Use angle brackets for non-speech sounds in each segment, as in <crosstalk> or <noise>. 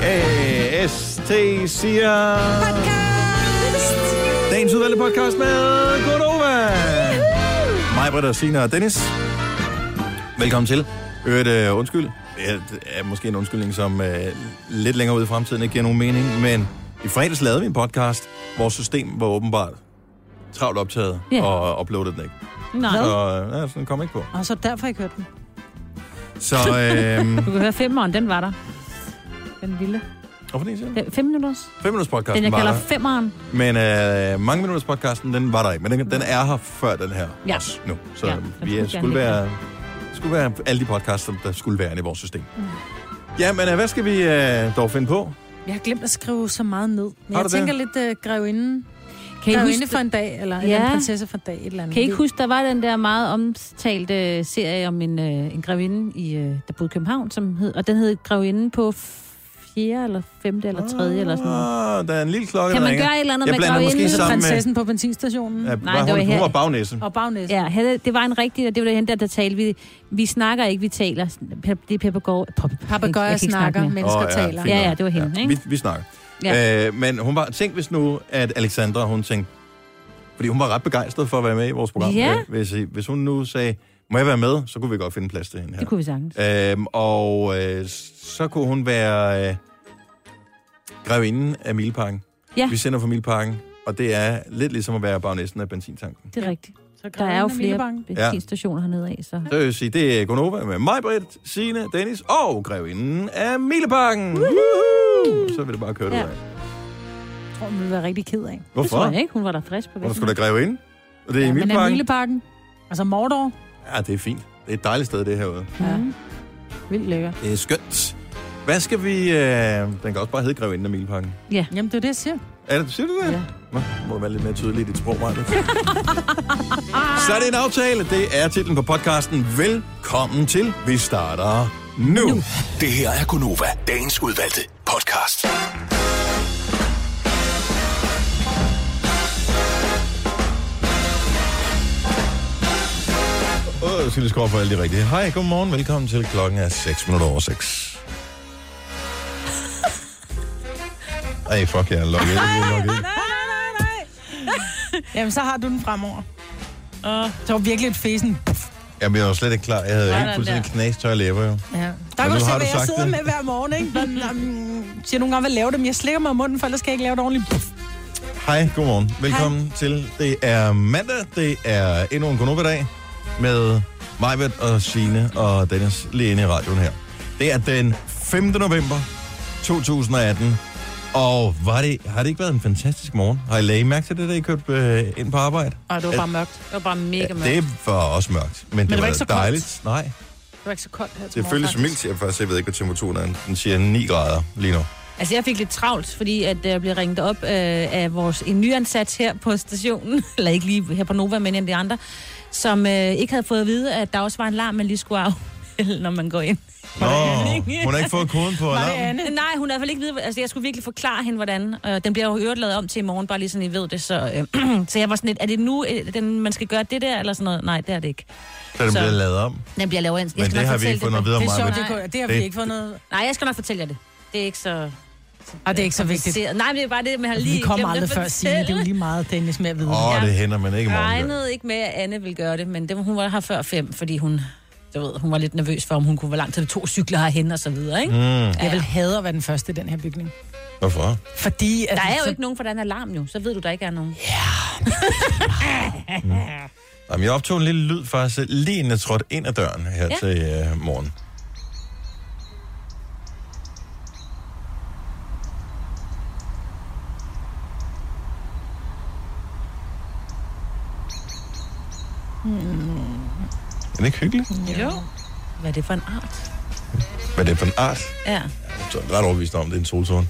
P-O-D-C-A-S-T siger... Dagens udvalgte podcast med Godova. Mig, Britta, Signe og Dennis. Velkommen til. Øvrigt, uh, undskyld. Det er, måske en undskyldning, som uh, lidt længere ude i fremtiden ikke giver nogen mening, men i fredags lavede vi en podcast. Vores system var åbenbart travlt optaget Ja. og uploadede den ikke. Nej. Så, uh, ja, så den kom ikke på. Og så derfor ikke hørt den. Så, <laughs> øhm, Du kan høre femmeren, den var der. Den lille. hvorfor det, siger fem minutters. 5 minutters podcasten Den, jeg var kalder der. femmeren. Men øh, mange minutters podcasten, den var der ikke. Men den, den er her før den her Ja. også nu. Så Ja, vi skulle er, skulle være, skulle være alle de podcasts, som der skulle være i vores system. Mm. Ja, men øh, hvad skal vi øh, dog finde på? Jeg har glemt at skrive så meget ned. Men Har jeg tænker lidt uh, grevinden. Kan I, Grevinde huske, for en dag, eller, Ja. eller en prinsesse for en dag, et eller andet. kan I ikke huske, der var den der meget omtalte serie om en, øh, en grevinde, i, øh, der boede i København, som hed, og den hed Grevinden på fjerde, eller femte, eller tredje, eller sådan noget. Ah, der er en lille klokke, Kan der man ringer. gøre et eller andet Jeg med sammen med... Prinsessen på benzinstationen. Ja, Nej, det var hun, her- hun var bagnæsen. Og bagnæsen. Ja, havde- det var en rigtig, og det var den der, der talte. Vi, vi snakker ikke, vi taler. Det er. Papagøjer snakker, mennesker Åh, ja, taler. fint Ja, ja, det var hende, ikke? Vi, vi snakker. Ja. Øh, men hun var, tænk hvis nu, at Alexandra, hun tænkte, fordi hun var ret begejstret for at være med i vores program. Ja. Øh, Hvis, hvis hun nu sagde, må jeg være med, så kunne vi godt finde plads til hende her. Det kunne vi sagtens. Øhm, og øh, så kunne hun være øh, grevinden af Milparken. Ja. Vi sender fra Milparken, og det er lidt ligesom at være bagnæsten af benzintanken. Det er rigtigt. Så Der er jo flere benzinstationer hernede af, så... Så vil jeg sige, det er Gonova med mig, Britt, Signe, Dennis og grevinden af Mileparken. Woohoo! Så vil det bare køre Ja. ja. ud af. Jeg tror, hun vil være rigtig ked af. Det Hvorfor? tror jeg ikke. Hun var der frisk på Hvorfor væggen. skulle der grevinde? Og det er i Ja, men er? Altså Mordor? Ja, det er fint. Det er et dejligt sted, det herude. Ja. Mm. Vildt lækker. Det er skønt. Hvad skal vi... Øh, den kan også bare hedde grevinden af Mileparken. Jamen, det er det, jeg siger. Er det, siger du det? Ja. Nå, må du være lidt mere tydelig i dit sprog, Maja. <laughs> Så er det en aftale. Det er titlen på podcasten. Velkommen til. Vi starter nu. nu. Det her er Gunova, dagens udvalgte podcast. Åh, skal lige skrue for alle de rigtige. Hej, godmorgen. Velkommen til. Klokken er 6 minutter over 6. Ej, fuck, jeg er logget. Jeg er logget. <laughs> Jamen, så har du den fremover. Uh. Så var virkelig et fesen. Jamen, jeg var slet ikke klar. Jeg havde helt fuldstændig der. knastør læber, jo. Ja. Der kan du se, hvad jeg sidder det. med hver morgen, ikke? Men, um, <laughs> siger nogle gange, hvad laver det, men jeg slikker mig om munden, for ellers kan jeg ikke lave det ordentligt. Hej, godmorgen. Velkommen Hej. til. Det er mandag. Det er endnu en Konoba-dag med Majbet og Signe og Dennis lige inde i radioen her. Det er den 5. november 2018. Og var det, har det ikke været en fantastisk morgen? Har I lagt mærke til det, da I kørte øh, ind på arbejde? Og det var bare mørkt. Det var bare mega mørkt. Det var også mørkt, men, det, det var var, ikke så koldt. dejligt. Nej, Det var ikke så koldt her til det føles faktisk. mildt, jeg først. Jeg ved ikke, hvad temperaturen er. Den siger 9 grader lige nu. Altså, jeg fik lidt travlt, fordi at jeg blev ringet op øh, af vores en nyansat her på stationen, <laughs> eller ikke lige her på Nova, men en af de andre, som øh, ikke havde fået at vide, at der også var en larm, man lige skulle afmelde, når man går ind. Nå, hun har ikke fået koden på det alarmen. Nej, hun havde i hvert fald ikke vide, altså jeg skulle virkelig forklare hende, hvordan. Øh, den bliver jo øvrigt lavet om til i morgen, bare lige sådan, I ved det. Så, øh, <clears throat> så jeg var sådan lidt, er det nu, øh, den, man skal gøre det der, eller sådan noget? Nej, det er det ikke. Så den Så- bliver lavet om. Den bliver lavet ind. Jeg Men skal det har vi fortælle ikke fået noget videre om. Det er det, kunne- det har vi Det- ikke fået noget... Nej, jeg skal nok fortælle jer det. Det er ikke så... Og det er ikke så vigtigt. Nej, men det er bare det, man har lige Vi kommer aldrig før sige, det er jo lige meget Dennis med at vide. Åh, oh, det hænder man ikke i Jeg morgen. regnede ikke med, at Anne ville gøre det, men det, hun var her før fem, fordi hun, du ved, hun var lidt nervøs for, om hun kunne, hvor langt til de to cykler herhen og så videre, ikke? Mm, Jeg vil hade at være den første i den her bygning. hvorfor? Fordi... At Der er jo ikke nogen for den alarm jo, så ved du, der ikke er nogen. <laughs> Jamen, jeg optog en lille lyd faktisk, lige inden jeg trådte ind ad døren her ja. Ja. til uh, morgen. Er det ikke hyggeligt? Jo. Hvad er det for en art? Hvad er det for en art? Ja. Så er jeg ret overbevist om, det er en soltårn.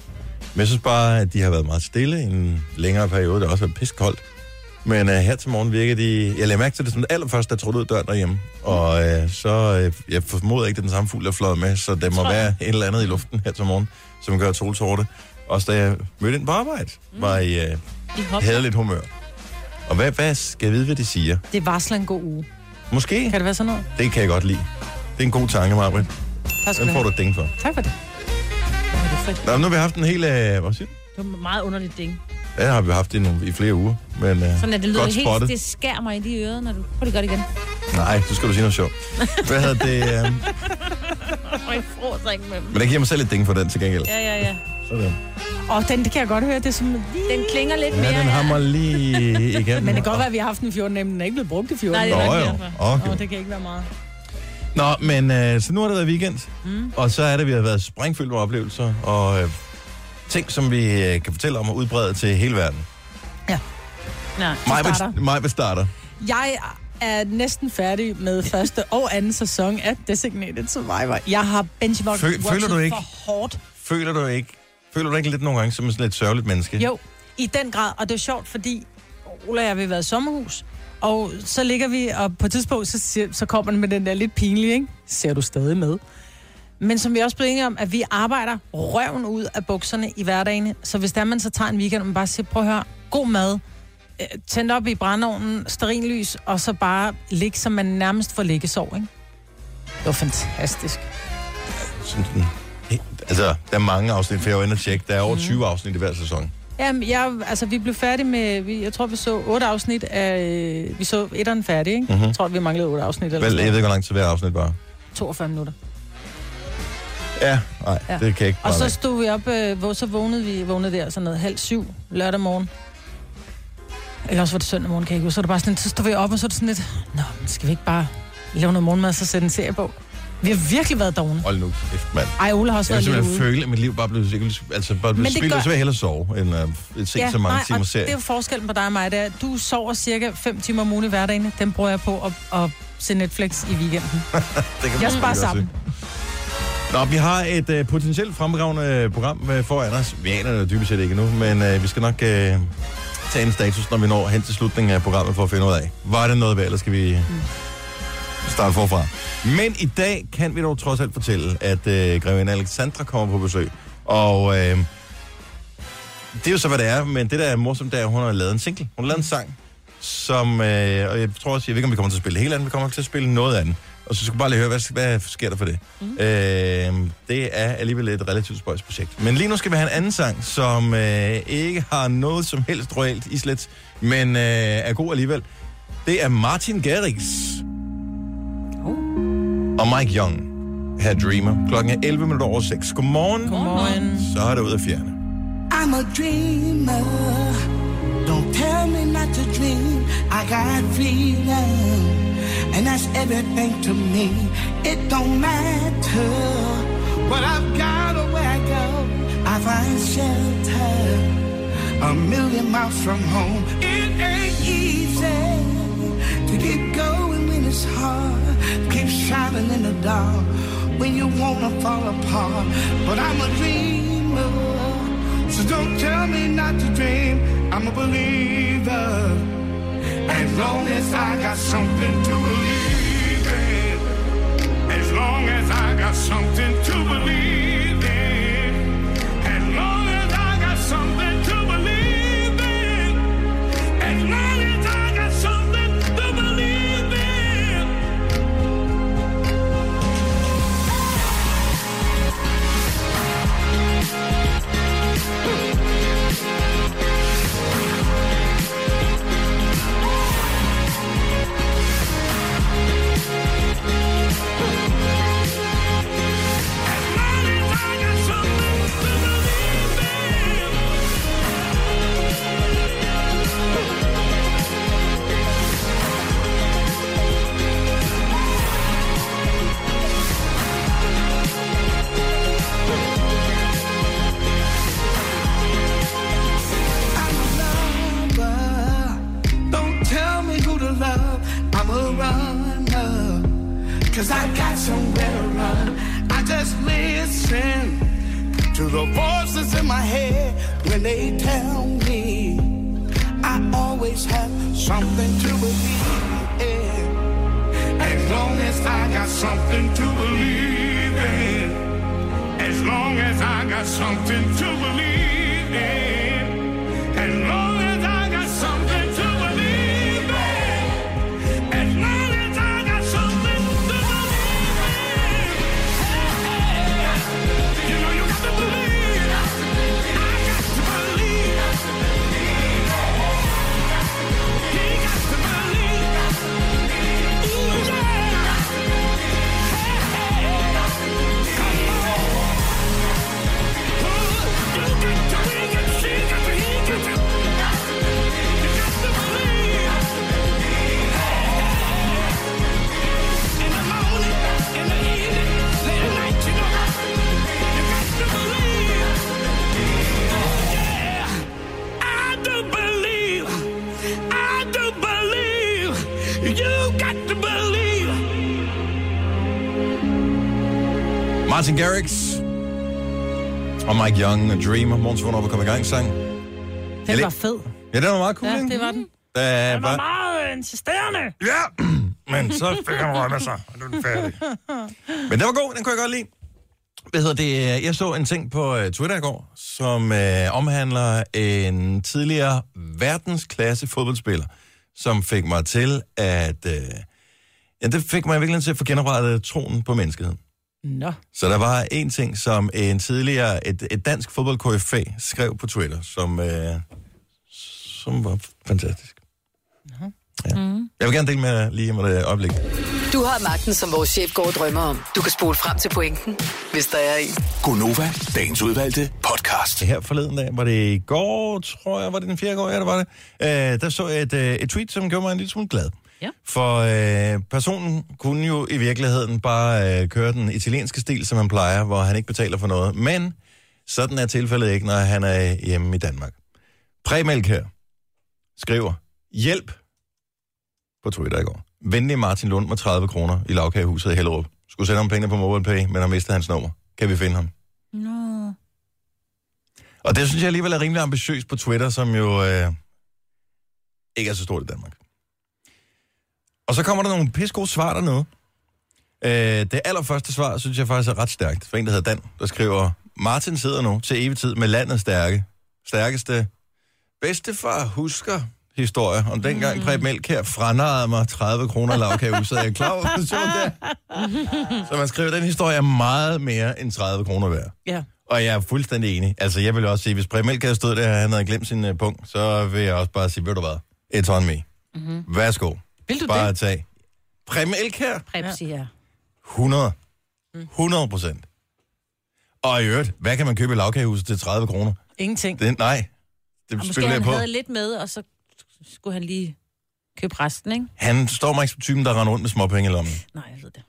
Men jeg synes bare, at de har været meget stille i en længere periode. Det har også været piskoldt. Men uh, her til morgen virker de... Jeg lagde mærke til det som det allerførste, der trådte ud af døren derhjemme. Og uh, så... Uh, jeg formoder ikke, det er den samme fugl, der er fløjet med, så det må være et eller andet i luften her til morgen, som gør soltårte. Også da jeg mødte ind på arbejde, var I uh, I hop. havde lidt humør. Og hvad, hvad skal jeg vide, hvad de siger? Det varsler en god uge. Måske. Kan det være sådan noget? Det kan jeg godt lide. Det er en god tanke, Marvind. Tak skal Den du får du et ding for. Tak for det. Nå, nu har vi haft en hel... Øh, hvad siger du? Det var meget underligt ding. Ja, det har vi haft i, nogle, i flere uger. Men, øh, Sådan at det lyder godt helt, spottet. det skærer mig i de ører, når du... Prøv lige godt igen. Nej, så skal du sige noget sjovt. Hvad hedder det? Øh, <laughs> jeg fråser ikke med dem. men jeg giver mig selv et ding for den til gengæld. Ja, ja, ja. Sådan. Og den, det kan jeg godt høre, det er som. Den klinger lidt Ja, mere. den hammer lige igennem. <laughs> Men det kan godt være, at vi har haft den i 14 dage, men den er ikke blevet brugt i 14 Nej, det er Nå, nok jo. Okay. Åh, det kan ikke være meget. Nå, men øh, så nu har det været weekend, mm. og så er det, vi har været sprængfyldt med oplevelser, og øh, ting, som vi øh, kan fortælle om og udbrede til hele verden. Nej. Mig starter. mig starter. Jeg er næsten færdig med første og anden sæson af Designated Survivor. Jeg har bench Fø- føler du ikke- for hårdt. Føler du ikke, føler du ikke lidt nogle gange som sådan lidt sørgeligt menneske? Jo, i den grad. Og det er sjovt, fordi Ola og jeg vil være i sommerhus. Og så ligger vi, og på et tidspunkt, så, siger, så kommer den med den der lidt pinlige, ikke? Ser du stadig med? Men som vi også blev enige om, at vi arbejder røven ud af bukserne i hverdagen. Så hvis der man så tager en weekend, og man bare siger, prøv at høre, god mad, øh, tænd op i brændeovnen, sterinlys, og så bare ligge, som man nærmest får liggesov, ikke? Det var fantastisk. Sådan, altså, der er mange afsnit, for jeg var inde og tjekke. Der er over 20 afsnit i hver sæson. Jamen, jeg, altså, vi blev færdige med, vi, jeg tror, vi så otte afsnit af, vi så etteren færdig, ikke? Mhm. Jeg tror, vi manglede otte afsnit, eller Vel, jeg ved ikke, hvor lang tid hver afsnit var. 42 minutter. Ja, nej, ja. Det kan jeg ikke Og så stod vi op, øh, hvor så vågnede vi vågnede der sådan noget halv syv lørdag morgen. Eller også var det søndag morgen, kan jeg ikke huske. Så, er det bare sådan, så stod vi op, og så er det sådan lidt, Nå, men skal vi ikke bare lave noget morgenmad, og så sætte en serie på? Vi har virkelig været dogne. Hold nu kæft, mand. Ej, Ole har også Jeg været lidt simpelthen føle, at mit liv bare blev sikkert, altså bare blev spildt, gør- så vil jeg hellere sove, end at se så mange nej, timer serie. det er jo forskellen på dig og mig, det er, at du sover cirka 5 timer om ugen i hverdagen. Den bruger jeg på at, at se Netflix i weekenden. <laughs> Det kan Jeg sparer sammen. Nå, vi har et uh, potentielt fremragende program uh, foran os. Vi aner det dybest set ikke nu, men uh, vi skal nok uh, tage en status, når vi når hen til slutningen af programmet, for at finde ud af, var det noget værd, eller skal vi starte forfra. Men i dag kan vi dog trods alt fortælle, at uh, Grevinde Alexandra kommer på besøg. Og uh, det er jo så, hvad det er, men det, der er morsomt, det er, at hun har lavet en single. Hun har lavet en sang, som, øh, og jeg tror også, jeg ved ikke, om vi kommer til at spille hele anden, vi kommer til at spille noget af den. Og så skal vi bare lige høre, hvad, hvad sker der for det? Mm. Øh, det er alligevel et relativt spøjs projekt. Men lige nu skal vi have en anden sang, som øh, ikke har noget som helst royalt islet, men øh, er god alligevel. Det er Martin Garrix. Og Mike Young. Her Dreamer. Klokken er 11 minutter over 6. Godmorgen. Godmorgen. Så er det ud af fjerne. I'm a dreamer. Don't tell me not to dream. I got freedom, and that's everything to me. It don't matter what I've got or where I go. I find shelter a million miles from home. It ain't easy to keep going when it's hard. Keep shining in the dark when you wanna fall apart. But I'm a dreamer. So don't tell me not to dream. I'm a believer. As long as I got something to believe in. As long as I got something to believe Cause I got somewhere to run. I just listen to the voices in my head when they tell me I always have something to believe in. As long as I got something to believe in. As long as I got something to believe in. Martin Garrix og Mike Young, A Dream, Måns vågner op og kommer i gang sang. Den var fed. Ja, den var meget cool, Ja, ikke? det var den. Der Den var var... meget insisterende. Ja, <clears throat> men så fik han rømme sig, og nu er den færdig. Men den var god, den kunne jeg godt lide. Hvad hedder det? Jeg så en ting på øh, Twitter i går, som øh, omhandler en tidligere verdensklasse fodboldspiller, som fik mig til at... Øh, ja, det fik mig virkelig til at få genoprettet troen på menneskeheden. Nå. Så der var en ting, som en tidligere, et, et dansk fodbold skrev på Twitter, som, øh, som var fantastisk. Ja. Jeg vil gerne dele med lige om et øjeblik. Du har magten, som vores chef går og drømmer om. Du kan spole frem til pointen, hvis der er en. Gonova, dagens udvalgte podcast. Her forleden dag, var det i går, tror jeg, var det den 4. går, ja, det var det. Øh, der så jeg et, øh, et tweet, som gjorde mig en lille smule glad. Ja. For øh, personen kunne jo i virkeligheden bare øh, køre den italienske stil, som han plejer, hvor han ikke betaler for noget. Men sådan er tilfældet ikke, når han er hjemme i Danmark. Præmælk her skriver, hjælp på Twitter i går. Venlig Martin Lund med 30 kroner i lavkagehuset i Hellerup. Skulle sende ham penge på MobilePay, men har mistet hans nummer. Kan vi finde ham? Nå. Og det synes jeg alligevel er rimelig ambitiøst på Twitter, som jo øh, ikke er så stort i Danmark. Og så kommer der nogle pisse svar dernede. Øh, det allerførste svar, synes jeg faktisk er ret stærkt. For en, der hedder Dan, der skriver, Martin sidder nu til evig tid med landets stærke, stærkeste bedstefar husker historie om dengang mm. Preben her franarede mig 30 kroner lavkage, så er jeg klar over, hvor sjovt det er. Så man skriver, den historie er meget mere end 30 kroner værd. Ja. Og jeg er fuldstændig enig. Altså, jeg vil også sige, hvis Preben havde stået der, og han havde glemt sin uh, punkt, så vil jeg også bare sige, ved du hvad, it's on me. Mm-hmm. Værsgo. Vil du Bare det? tag. Preben Præb siger jeg. 100. 100 procent. Og i øvrigt, hvad kan man købe i lavkagehuset til 30 kroner? Ingenting. Det, nej, det Og måske han på. havde lidt med, og så skulle han lige købe resten, ikke? Han står mig ikke som typen, der render rundt med småpenge i lommen. Nej, jeg ved det.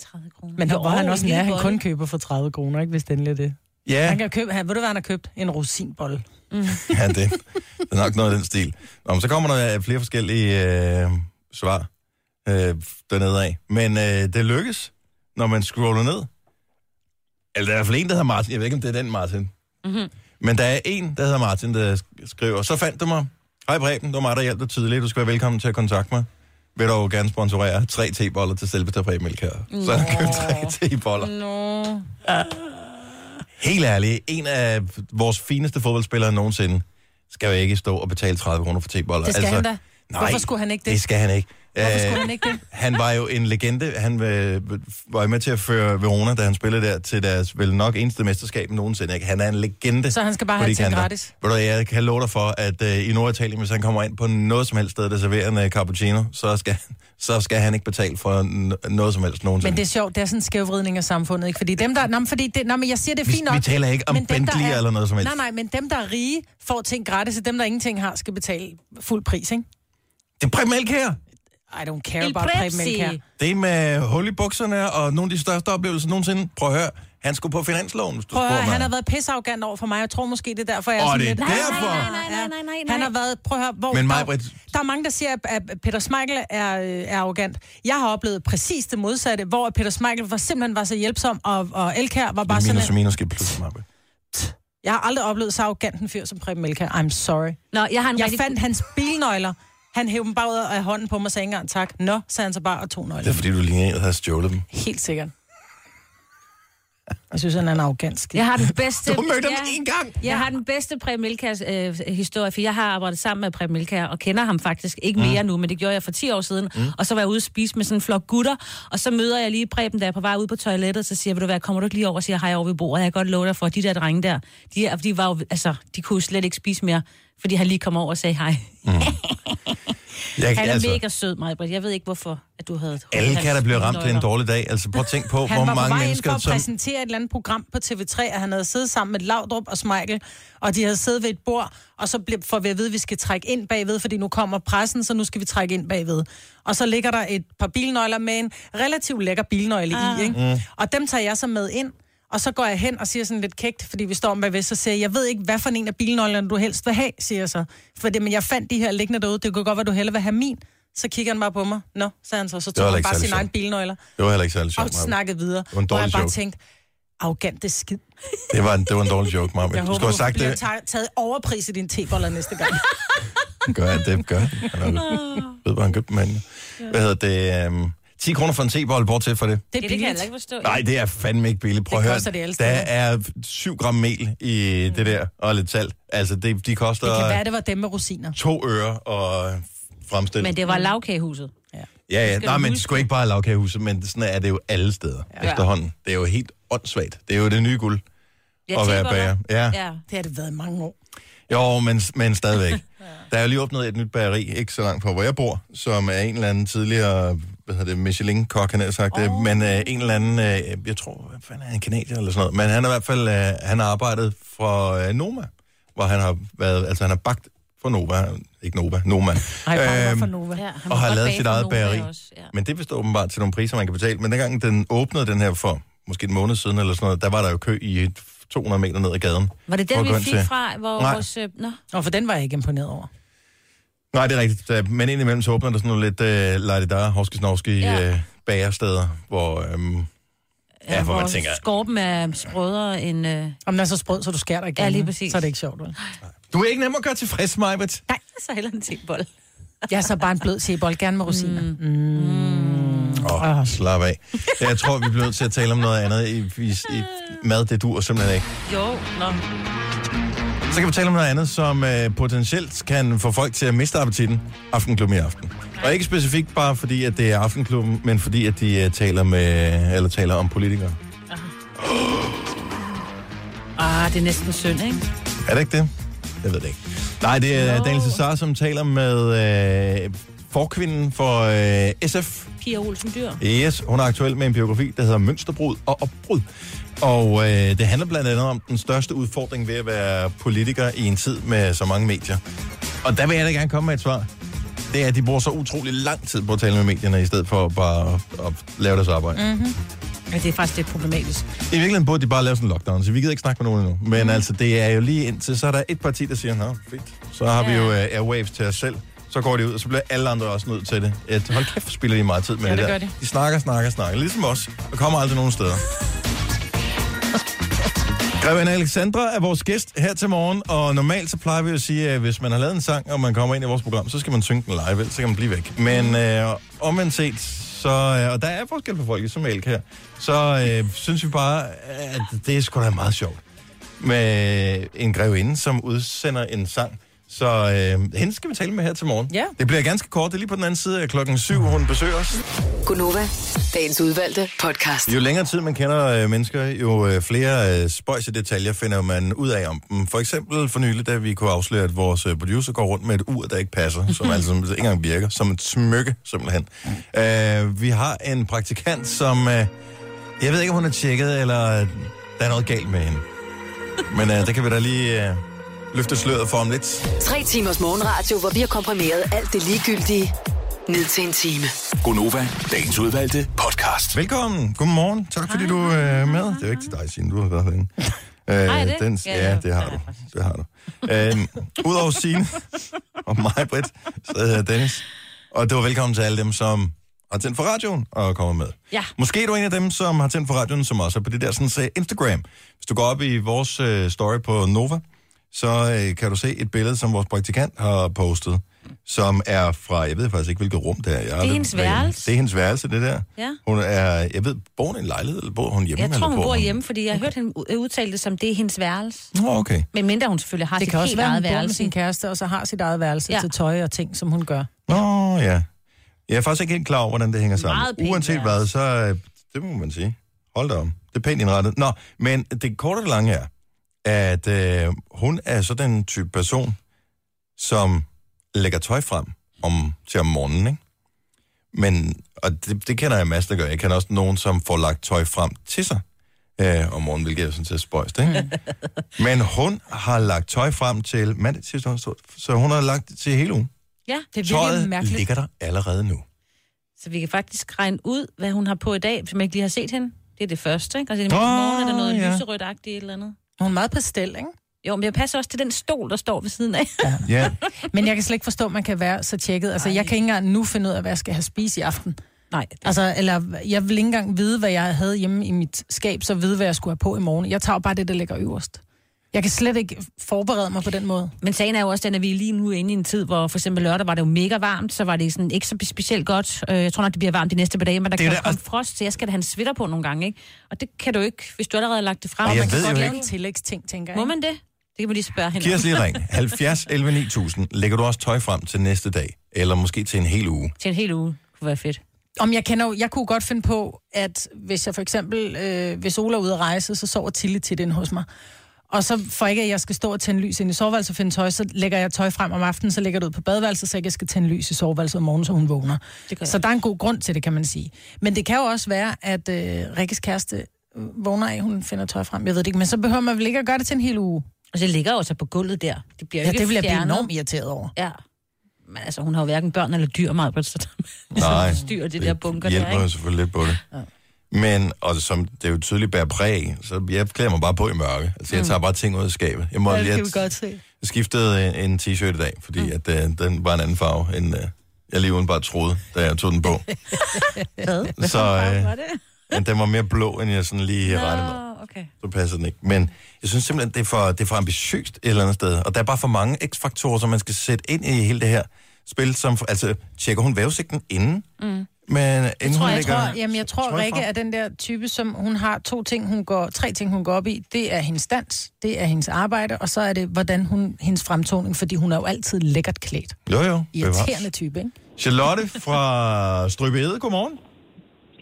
30 kroner. Men hvor han en også nær, han kun køber for 30 kroner, ikke, hvis det endelig er det. Ja, Han kan købe, han, ved du hvad han har købt? En rosinbolle. ja det, det er nok noget af den stil. Nå, men så kommer der flere forskellige øh, svar øh, dernede af. Men øh, det lykkes, når man scroller ned. Eller der er i hvert fald en, der hedder Martin. Jeg ved ikke, om det er den Martin. Mm-hmm. Men der er en, der hedder Martin, der sk- skriver, så fandt du mig. Hej Preben, det var mig, der hjalp dig tidligt. Du skal være velkommen til at kontakte mig. Vil du gerne sponsorere tre teboller til selveste Preben Mælk her. Så han købt tre teboller. Nå. Helt ærligt, en af vores fineste fodboldspillere nogensinde skal jo ikke stå og betale 30 kroner for teboller. Det skal han da. Nej, Hvorfor skulle han ikke det? Det skal han ikke. Hvorfor Øh, skulle han ikke det? Han var jo en legende. Han øh, var jo med til at føre Verona, da han spillede der, til deres vel nok eneste mesterskab nogensinde. Ikke? Han er en legende. Så han skal bare have ting gratis? Ved du, jeg kan love dig for, at øh, i Norditalien, hvis han kommer ind på noget som helst sted, der serverer en øh, cappuccino, så skal, så skal han ikke betale for n- noget som helst nogensinde. Men det er sjovt, det er sådan en skævvridning af samfundet, ikke? Fordi dem, der... Nå, fordi det, nå, men jeg siger, det er Vi- fint nok. vi taler ikke om Bentley eller noget som helst. Nej, nej, men dem, der er rige, får ting gratis, og dem, der ingenting har, skal betale fuld pris, ikke? Det er Preben her. I don't care El about Preben. Prepsi. Det er med hul i bukserne og nogle af de største oplevelser nogensinde. Prøv at høre. Han skulle på finansloven, hvis du Prøv at høre, mig. han har været pissearrogant over for mig. Jeg tror måske, det er derfor, jeg er sådan det er lidt... derfor. Nej, nej, nej, nej, nej, nej. Han har været... Prøv at høre, hvor... Men der, Maj-Brit- der er mange, der siger, at Peter Smeichel er, øh, er arrogant. Jeg har oplevet præcis det modsatte, hvor Peter Smeichel var simpelthen var så hjælpsom, og, og Elkær var bare Det er sådan... minus og minus skal pludselig mig. Jeg har aldrig oplevet så arrogant en fyr som Preben Elkær. I'm sorry. Nå, jeg har en Jeg rigtig... fandt hans bilnøgler. Han hævde dem bare ud af hånden på mig og sagde ikke engang tak. Nå, sagde han så bare og tog Det er fordi, du ligner en, har stjålet dem. Helt sikkert. Jeg synes, han er en skid. Jeg har den bedste... Du mødte ham en gang. Jeg har den bedste Preben Milkærs øh, historie, for jeg har arbejdet sammen med Preben Milkær, og kender ham faktisk ikke mere mm. nu, men det gjorde jeg for 10 år siden. Mm. Og så var jeg ude og spise med sådan en flok gutter, og så møder jeg lige Preben, der er på vej ud på toilettet, så siger jeg, vil du hvad, kommer du ikke lige over og siger hej over ved bordet? Jeg kan godt love dig for, at de der drenge der, de, er, de, var jo, altså, de kunne jo slet ikke spise mere, fordi han lige kom over og sagde hej. <laughs> Jeg, Han er altså, mega sød, Majbrit. Jeg ved ikke, hvorfor at du havde... alle kan da blive ramt til en dårlig dag. Altså prøv at tænke på, <laughs> Han hvor var på mange vej ind for mennesker, at som... præsentere et eller andet program på TV3, at han havde siddet sammen med Laudrup og Smeichel, og de havde siddet ved et bord, og så blev, får vi at vide, at vi skal trække ind bagved, fordi nu kommer pressen, så nu skal vi trække ind bagved. Og så ligger der et par bilnøgler med en relativt lækker bilnøgle ah. i, ikke? Mm. Og dem tager jeg så med ind, og så går jeg hen og siger sådan lidt kægt, fordi vi står om bagved, så siger jeg, jeg ved ikke, hvad for en af bilnøglerne du helst vil have, siger jeg så. For det, men jeg fandt de her liggende derude, det kunne godt være, du hellere vil have min. Så kigger han bare på mig. Nå, sagde han så. Så tog han bare sin egen sjovt. bilnøgler Det var heller ikke særlig og sjovt. Maja. snakkede videre. var en dårlig jeg bare joke. tænkte, Arrogante skid. Det var en, det var en dårlig joke, Marvind. Jeg Du håber, skulle have du sagt bliver det. taget- taget overpris i dine teboller næste gang. Gør han det? Gør han? Han er- ved, hvor han købte henne. Hvad hedder det? Um, 10 kroner for en tebold, bortset for det. Det er Det, det kan jeg ikke forstå. Nej, det er fandme ikke billigt. Prøv Det at høre. koster det alle der er 7 gram mel i det der, og lidt salt. Altså, det, de koster Det kan være, det var dem med rosiner. to øre og fremstille. Men det var lavkagehuset. Ja, ja. skal Nej, men det skulle ikke bare lavkagehuset, men sådan er det jo alle steder ja. efterhånden. Det er jo helt åndssvagt. Det er jo det nye guld Ja, at være bager. Ja. Ja. Det har det været i mange år. Jo, men, men stadigvæk. <laughs> Der er jo lige åbnet et nyt bageri, ikke så langt fra, hvor jeg bor, som er en eller anden tidligere, hvad hedder det, Michelin-kok, han har sagt det, men øh, en eller anden, øh, jeg tror, hvad fanden er han, kanadier eller sådan noget, men han har i hvert fald, øh, han har arbejdet for øh, Noma, hvor han har været, altså han har bagt for Nova, ikke Nova, Noma. Ej, Øhm, for Nova. Ja, han og har lavet sit eget bageri. også, Ja. Men det vist åbenbart til nogle priser, man kan betale. Men dengang den åbnede den her for måske en måned siden eller sådan noget, der var der jo kø i 200 meter ned ad gaden. Var det den, vi fik til- fra, hvor Nej. vores... Øh, nå, Og for den var jeg ikke imponeret over. Nej, det er rigtigt. Da- Men indimellem så åbner der sådan nogle lidt uh, lejde horskesnovske Ja. ja. uh, bagersteder, hvor... Um, Ja, hvor man tænker- Skorpen er sprødere end... Øh, Om den er så sprød, så du skærer dig igen. Ja, lige præcis. Så er det ikke sjovt, vel? du er ikke nem at gøre tilfreds, Majbet. nej, så heller en tebold. Jeg er så bare en blød tebold, gerne med rosiner. Mm. Åh, oh, slap af. Jeg tror, vi bliver nødt til at tale om noget andet. I, i, i mad, det dur simpelthen ikke. Jo, nå. Så kan vi tale om noget andet, som uh, potentielt kan få folk til at miste appetitten aftenklubben i aften. Og ikke specifikt bare fordi, at det er aftenklubben, men fordi, at de uh, taler, med, eller taler om politikere. Ah, det er næsten synd, ikke? Er det ikke det? Jeg ved det ikke. Nej, det er Jo. Daniel Cesar, som taler med øh, forkvinden for øh, SF. Pia Olsen Dyr. Yes, hun er aktuel med en biografi, der hedder Mønsterbrud og Opbrud. Og øh, det handler blandt andet om den største udfordring ved at være politiker i en tid med så mange medier. Og der vil jeg da gerne komme med et svar. Det er, at de bruger så utrolig lang tid på at tale med medierne, i stedet for bare at, at lave deres arbejde. Mm. Ja, det er faktisk lidt problematisk. I virkeligheden burde de bare lave sådan en lockdown, så vi gider ikke snakke med nogen endnu. Men mm. altså, det er jo lige indtil, så er der et parti, der siger, nå, fint. Så har vi Ja. jo uh, airwaves til os selv. Så går de ud, og så bliver alle andre også nødt til det. Et, hold kæft, spiller de meget tid med Ja, det, det der. gør de. de snakker, snakker, snakker. Ligesom os. Og kommer aldrig nogen steder. Grevinde Alexandra er vores gæst her til morgen, og normalt så plejer vi at sige, at hvis man har lavet en sang, og man kommer ind i vores program, så skal man synge den live, ellers så kan man blive væk. Men øh, omvendt set, så, øh, og der er forskel på folk ligesom som Elk her, så øh, synes vi bare, at det er sgu da meget sjovt med en grevinde, som udsender en sang. Så øh, hende skal vi tale med her til morgen. Ja. Det bliver ganske kort, det er lige på den anden side af klokken syv, hun besøger os. Gunova, dagens udvalgte podcast. Jo længere tid man kender øh, mennesker, jo øh, flere øh, spøjse detaljer finder man ud af om dem. For eksempel for nylig, da vi kunne afsløre, at vores øh, producer går rundt med et ur, der ikke passer, som <laughs> altså ikke engang virker, som et smykke simpelthen. Øh, vi har en praktikant, som... Øh, jeg ved ikke, om hun er tjekket, eller der er noget galt med hende. Men øh, det kan vi da lige øh, løfte sløret for om lidt. Tre timers morgenradio, hvor vi har komprimeret alt det ligegyldige ned til en time. Gonova, dagens udvalgte podcast. Velkommen. Godmorgen. Tak fordi du er med. Det er jo ikke til dig, Signe. Du har været herinde. <laughs> Øh, Har jeg det? Den, Ja, ja, det har du. Det har du. Øhm, Udover Signe <laughs> og mig, Britt, så hedder jeg Dennis. Og det var velkommen til alle dem, som har tændt for radioen og kommer med. Ja. Måske er du en af dem, som har tændt for radioen, som også er på det der sådan, så Instagram. Hvis du går op i vores øh, story på Nova, så øh, kan du se et billede, som vores praktikant har postet, som er fra, jeg ved faktisk ikke, hvilket rum det er. Jeg har aldrig hendes værelse. Det er hendes værelse, det der. Ja. Hun er, jeg ved, bor hun i en lejlighed, eller bor hun hjemme? Jeg tror, hun bor hun- hjemme, fordi jeg har hørt hende udtale det som, det er hendes værelse. Nå, okay. Men mindre hun selvfølgelig har Det sit kan også helt være, eget bor med værelse. sin kæreste, og så har sit eget værelse Ja. til tøj og ting, som hun gør. Nå, ja. Jeg er faktisk ikke helt klar over, hvordan det hænger sammen. Meget pænt Uanset hvad, så øh, det må man sige. Hold da om. Det er pænt indrettet. Nå, men det korte og det lange er, at øh, hun er så den type person, som lægger tøj frem om, til om morgenen, ikke? Men, og det, det kender jeg masser, der gør. Jeg kender også nogen, som får lagt tøj frem til sig øh, om morgenen, hvilket er sådan set spøjst, ikke? <laughs> Men hun har lagt tøj frem til mandag, tirsdag, onsdag, så hun har lagt det til hele ugen. Ja, Det er virkelig Tøjet mærkeligt. ligger der allerede nu. så vi kan faktisk regne ud, hvad hun har på i dag, hvis man ikke lige har set hende. Det er det første, ikke? Altså, i morgen er der noget ja. lyserødt-agtigt eller andet. Hun er meget pastel, ikke? Jo, men jeg passer også til den stol, der står ved siden af. Ja, <laughs> Men jeg kan slet ikke forstå, at man kan være så tjekket. Altså, jeg kan ikke engang nu finde ud af, hvad jeg skal have spist i aften. Nej, det, Altså, eller jeg vil ikke engang vide, hvad jeg havde hjemme i mit skab, så vide, hvad jeg skulle have på i morgen. Jeg tager bare det, der ligger øverst. Jeg kan slet ikke forberede mig på den måde. Men sagen er jo også den, at vi er lige nu inde i en tid, hvor for eksempel lørdag var det jo mega varmt, så var det sådan ikke så specielt godt. Øh, Jeg tror nok, det bliver varmt de næste par dage, men der Det kan det, komme frost, så jeg skal da have en svitter på nogle gange, ikke? Og det kan du ikke, hvis du allerede har lagt det frem. Og jeg man kan godt lave ikke- en tillægsting, tænker jeg. Må man det? Det kan vi lige spørge hende. Giv os lige ring. 70 11 9000. Lægger du også tøj frem til næste dag? Eller måske til en hel uge? Til en hel uge. Det kunne være fedt. Om jeg kender jeg kunne godt finde på, at hvis jeg for eksempel, øh, hvis Ola er ude at rejse, så sover Tilly tit inde hos mig. Og så for ikke, at jeg skal stå og tænde lys ind i soveværelset og finde tøj, så lægger jeg tøj frem om aftenen, så lægger det ud på badeværelset, så jeg ikke skal tænde lys i soveværelset om morgenen, så hun vågner. Det Så der er en god grund til det, kan man sige. Men det kan jo også være, at øh, Rikkes kæreste øh, vågner af, hun finder tøj frem. Jeg ved det ikke, men så behøver man vel ikke at gøre det til en hel uge. Og så ligger jo så på gulvet der. Det bliver Ja, ikke det vil jeg blive enormt irriteret over. Ja. Men altså, hun har jo hverken børn eller dyr meget, så Nej, styrer de der bunker hjælper der, ikke? selvfølgelig lidt på det. Ja. Men, og som det er jo tydeligt bærer præg, så jeg klæder mig bare på i mørke. Altså, jeg tager bare ting ud af skabet. Jeg, må, Ja, det jeg, kan vi godt se. jeg skiftede en, en t-shirt i dag, fordi mm. at, uh, den var en anden farve, end uh, jeg lige udenbart troede, da jeg tog den på. <laughs> Hvad? <laughs> så uh, Var det? men den var mere blå, end jeg sådan lige regnede med. Okay. Så passer den ikke. Men jeg synes simpelthen, det er for, det er for ambitiøst et eller andet sted. Og der er bare for mange x-faktorer, som man skal sætte ind i hele det her spil. Som, altså, tjekker hun vævesigten inden? Mm. Men inden tror, hun jeg, tror, jamen, jeg tror, trøje Rikke er den der type, som hun har to ting, hun går, tre ting, hun går op i. Det er hendes dans, det er hendes arbejde, og så er det, hvordan hun, hendes fremtoning, fordi hun er jo altid lækkert klædt. Jo, jo. Irriterende type, ikke? Charlotte fra Strøbede, godmorgen.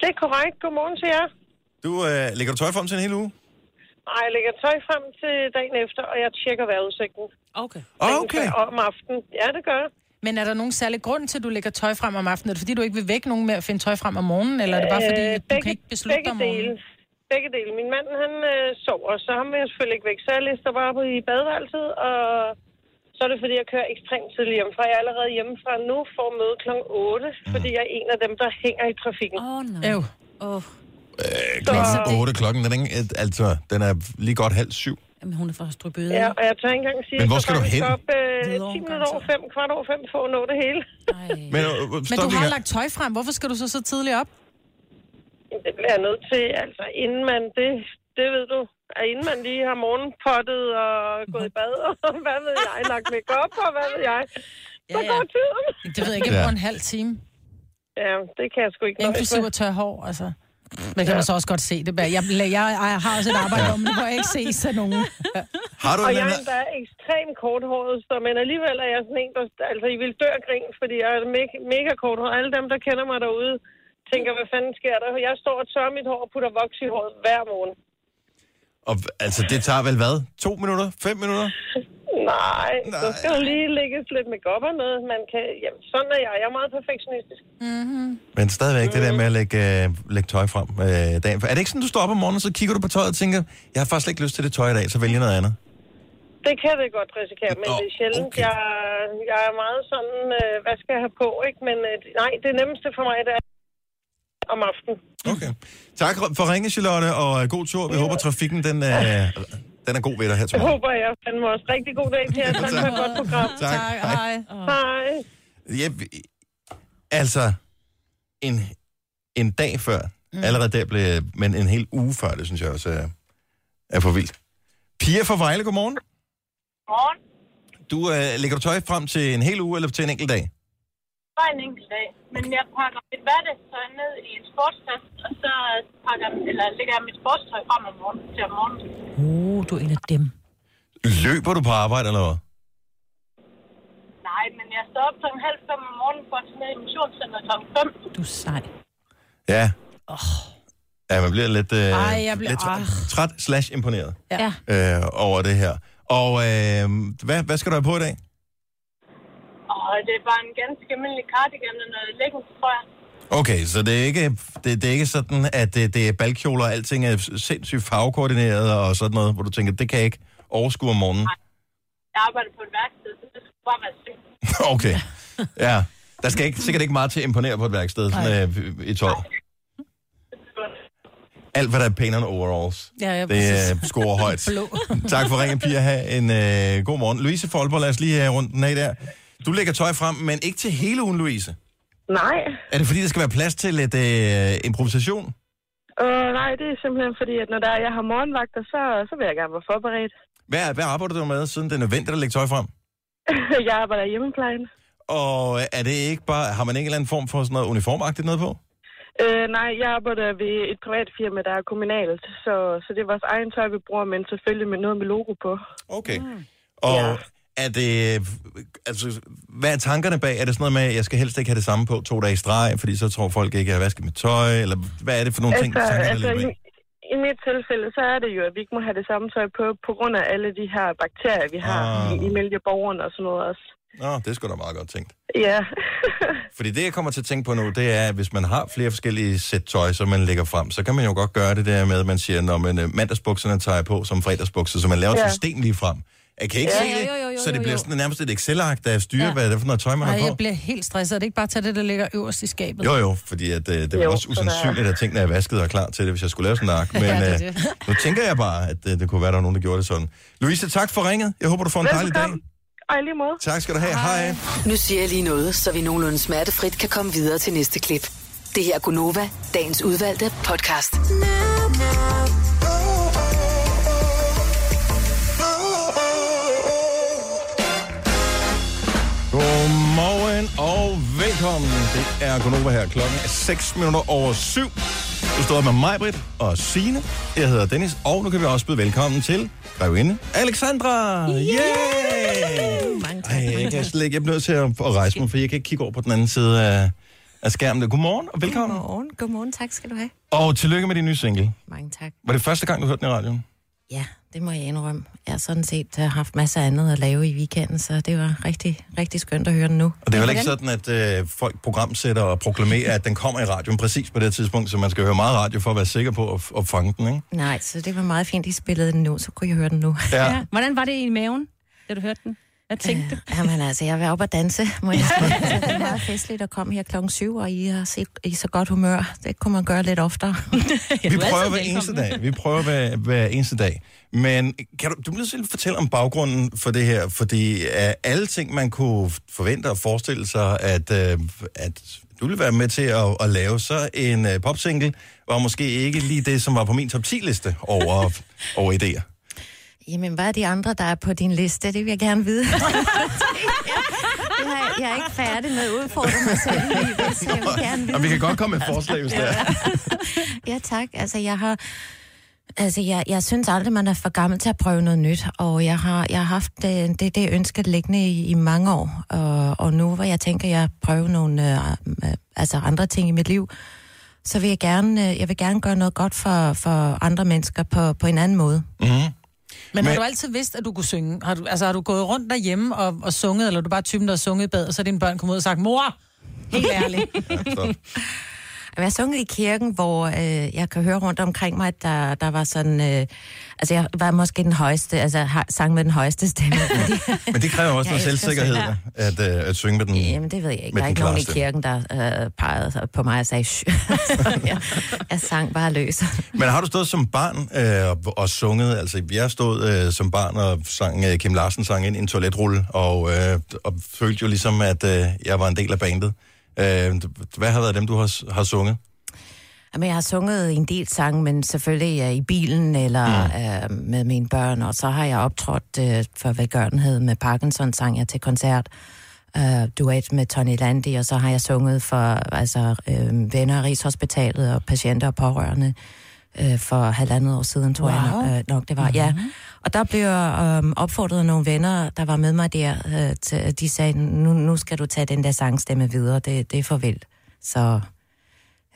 Det er korrekt. Godmorgen til jer. Du øh, lægger du tøj frem til en hel uge? Ej, jeg lægger tøj frem til dagen efter, og jeg tjekker vejrudsigten. Okay. Okay. Om aftenen. Ja, det gør jeg. Men er der nogen særlig grund til, at du lægger tøj frem om aftenen? Er det fordi, du ikke vil vække nogen med at finde tøj frem om morgenen, eller er det bare fordi, Øh, at du kan ikke beslutte dig begge om morgenen? dele. Begge dele. Min mand, han øh, sover, så ham vil jeg selvfølgelig ikke væk. Så jeg lister bare på i badeværelset, og så er det, fordi jeg kører ekstremt tidligt hjemmefra. Jeg er allerede hjemmefra nu for at møde kl. 8, fordi jeg er en af dem, der hænger i trafikken. Åh, oh, nej. Oh. Øh, klokken 8 klokken, den er, ikke, altså, den er lige godt halv syv. Jamen, hun er fra Strøbøde. Ja, og jeg tør ikke engang sige, Men hvor skal du hen? op øh, Hvidovre, 10 minutter over 5, kvart over 5, for at nå det hele. Men, øh, Men stop du har her. lagt tøj frem. Hvorfor skal du så så tidligt op? Jamen, Det bliver jeg nødt til, altså inden man, det, det ved du, at inden man lige har morgenpottet og gået i bad, og <laughs> hvad ved jeg, lagt make op og hvad ved jeg, så Ja, ja. går tiden. Det ved jeg ikke, Ja. på en halv time. Ja, det kan jeg sgu ikke nøjes Inklusiv med. at tørre hår, altså. Men kan man så også godt se det. Jeg, jeg, jeg, jeg har også et arbejde om, det må jeg ikke se sådan nogen. Har du Og jeg er endda ekstremt korthåret, så, men alligevel er jeg sådan en, der, altså I vil dø af grin, fordi jeg er mega, mega korthåret. Alle dem, der kender mig derude, tænker, hvad fanden sker der? Jeg står og tørrer mit hår og putter voks i håret hver morgen. Og, altså, det tager vel hvad? To minutter? Fem minutter? Nej, Nej, så skal der lige lægges lidt make op og noget. Man kan, jamen, sådan er jeg. Jeg er meget perfektionistisk. Men stadigvæk det der med at lægge, øh, lægge tøj frem øh, dagen. Er det ikke sådan, du står op om morgenen, så kigger du på tøjet og tænker, jeg har faktisk ikke lyst til det tøj i dag, så vælger jeg noget andet? Det kan det godt risikere, men Nå, det er sjældent. okay. Jeg, jeg er meget sådan, øh, hvad skal jeg have på, ikke? Men øh, nej, det nemmeste for mig, det er om aftenen. Okay. Tak for ringe, Charlotte, og øh, god tur. Vi håber, trafikken den, øh, den er god ved dig her til Jeg morgen. håber, jeg fandme også rigtig god dag til jer. Tak for et godt program. Tak. Hej. Hej. Hej. Ja, altså, en, en dag før, mm. allerede der blev, men en hel uge før, det synes jeg også er, er for vildt. Pia fra Vejle, godmorgen. Morgen. Du øh, lægger du tøj frem til en hel uge eller til en enkelt dag? Bare en enkelt dag. Men jeg pakker mit hverdagstøj ned i en sportstaske, og så pakker, eller lægger jeg mit sportstøj frem om morgenen til om morgenen. Uh, du er en af dem. Løber du på arbejde, eller hvad? Nej, men jeg står op klokken halv fem om morgenen for at tage ned i motionscenter klokken fem. Du er sej. Ja. Oh. Ja, man bliver lidt, øh, Ej, jeg bliver- lidt træt, træt slash imponeret Ja. øh, over det her. Og øh, hvad, hvad skal du have på i dag? Og det er bare en ganske almindelig cardigan og noget leggings, tror jeg. Okay, så det er ikke, det, det er ikke sådan, at det, det er balkjoler, og alting er sindssygt farvekoordineret og sådan noget, hvor du tænker, det kan jeg ikke overskue om morgenen. Jeg arbejder på et værksted, så det skal bare være sygt. <laughs> Okay, ja. Der skal ikke, sikkert ikke meget til at imponere på et værksted sådan, øh, i tøj. Alt, hvad der er pænere end overalls. Ja, ja, Det præcis. øh, scorer højt. <laughs> Tak for ringen, Pia. Ha' en øh, god morgen. Louise Folborg, lad os lige have rundt den af der. Du lægger tøj frem, men ikke til hele ugen, Louise. Nej. Er det fordi, der skal være plads til lidt øh, improvisation? Uh, nej, det er simpelthen fordi, at når der er, jeg har morgenvagter, så, så vil jeg gerne være forberedt. Hvad, hvad arbejder du med, siden det er nødvendigt at lægge tøj frem? <laughs> jeg arbejder i hjemmeplejen. Og er det ikke bare, har man ikke en eller anden form for sådan noget uniformagtigt noget på? Uh, nej, jeg arbejder ved et privat firma, der er kommunalt, så, så det er vores egen tøj, vi bruger, men selvfølgelig med noget med logo på. Okay. Og Ja. Er det, altså, hvad er tankerne bag? Er det sådan noget med, at jeg skal helst ikke have det samme på to dage i streg, fordi så tror folk ikke, at jeg har vasket mit tøj, eller hvad er det for nogle ting, Altså, tanker, der altså ligger i, i mit tilfælde, så er det jo, at vi ikke må have det samme tøj på, på grund af alle de her bakterier, vi har Ah. i, i mælkeborgerne og sådan noget også. Nå, det er sgu da meget godt tænkt. Ja. <laughs> Fordi det, jeg kommer til at tænke på nu, det er, at hvis man har flere forskellige sæt tøj, som man lægger frem, så kan man jo godt gøre det der med, at man siger, når man, øh, mandagsbukserne tager på som fredagsbukser, så man laver et Ja. system lige frem. Jeg kan ikke Ja. se det, Jo, jo, jo, så det bliver sådan nærmest et Excel-ark, der styrer, Ja. hvad det er for noget tøj, man Nej, har jeg på. bliver helt stresset. Er det ikke bare tage det, der ligger øverst i skabet? Jo, jo, fordi at, øh, det er jo også usandsynligt, at tingene er vasket og klar til det, hvis jeg skulle lave sådan en ark. <laughs> Men Ja, det øh, <laughs> nu tænker jeg bare, at øh, det kunne være, der var nogen, der gjorde det sådan. Louise, tak for ringet. Jeg håber, du får en dejlig dag. Og lige måde. Tak skal du have. Hej. Nu siger jeg lige noget, så vi nogenlunde smertefrit kan komme videre til næste klip. Det her er Gunova, dagens udvalgte podcast. Godmorgen og velkommen. Det er Gunova her. Klokken er 6 minutter over 7. Du står med mig, Britt og Signe. Jeg hedder Dennis, og nu kan vi også byde velkommen til grevinde Alexandra. Yay! Mange tak. Ej, jeg, kan slet ikke, jeg bliver nødt til at, at rejse mig, for jeg kan ikke kigge over på den anden side af, af skærmen. Godmorgen og velkommen. Godmorgen. Godmorgen, tak skal du have. Og tillykke med din nye single. Mange tak. Var det første gang, du hørte den i radioen? Ja, det må jeg indrømme. Jeg har sådan set øh, haft masser af andet at lave i weekenden, så det var rigtig, rigtig skønt at høre den nu. Og det er jo ikke sådan, at øh, folk programsætter og proklamerer, at den kommer i radioen præcis på det tidspunkt, så man skal høre meget radio for at være sikker på at, at fange den, ikke? Nej, så det var meget fint, I spillede den nu, så kunne jeg høre den nu. Ja. Ja. <laughs> Hvordan var det i maven, da du hørte den? Hvad tænkte du? Jamen altså, jeg vil op og danse, må jeg sige. Så det er meget festligt at komme her klokken syv, og I set i så godt humør. Det kunne man gøre lidt oftere. <laughs> Vi er prøver hver eneste dag. Vi prøver hver, hver eneste dag. Men kan du, du bliver selv fortælle om baggrunden for det her, fordi af alle ting, man kunne forvente og forestille sig, at, øh, at du ville være med til at, at lave, så en øh, popsingle var måske ikke lige det, som var på min top 10-liste over, over idéer. Jamen, hvad er de andre, der er på din liste? Det vil jeg gerne vide. <laughs> jeg, er, jeg er ikke færdig med at udfordre mig selv i livet, så jeg vil gerne vide. Og vi kan godt komme med forslag, hvis det er. <laughs> Ja, tak. Altså, jeg har... Altså, jeg, jeg synes aldrig, man er for gammel til at prøve noget nyt, og jeg har, jeg har haft det, det, det ønske liggende i, i mange år, og, og nu hvor jeg tænker, jeg prøver nogle øh, øh, altså andre ting i mit liv, så vil jeg gerne, øh, jeg vil gerne gøre noget godt for, for andre mennesker på, på en anden måde. Mm-hmm. Men, Men har du altid vidst, at du kunne synge? Har du, altså, har du gået rundt derhjemme og, og sunget, eller er du bare typen, der har sunget i bad, og så er dine børn kommet ud og sagt, mor, helt ærligt. <laughs> Jeg har sunget i kirken, hvor øh, jeg kan høre rundt omkring mig, at der, der var sådan... Øh, altså, jeg var måske den højeste, altså har, sang med den højeste stemme. <laughs> Men det kræver også noget selvsikkerhed, at, øh, at synge med den. jamen, det ved jeg ikke. Der er ikke nogen i kirken, der øh, pegede på mig og sagde, <laughs> jeg, jeg sang bare løs. <laughs> Men har du stået som barn øh, og, og sunget? Altså, jeg stod øh, som barn og sang øh, Kim Larsen sang ind i en toiletrulle, og, øh, og følte jo ligesom, at øh, jeg var en del af bandet. Øh, hvad har været dem, du har, har sunget? Jamen, jeg har sunget en del sange, men selvfølgelig øh, i bilen eller øh, med mine børn, og så har jeg optrådt øh, for velgørenhed med Parkinson, sang jeg til koncert, øh, duet med Tony Landi, og så har jeg sunget for altså, øh, venner af Rigshospitalet og patienter og pårørende øh, for halvandet år siden, tror Wow. jeg nok det var. Mm-hmm. Ja. Og der blev jeg øh, opfordret af nogle venner, der var med mig der, øh, til, de sagde, nu, nu skal du tage den der sangstemme videre, det, det er for vildt. Så...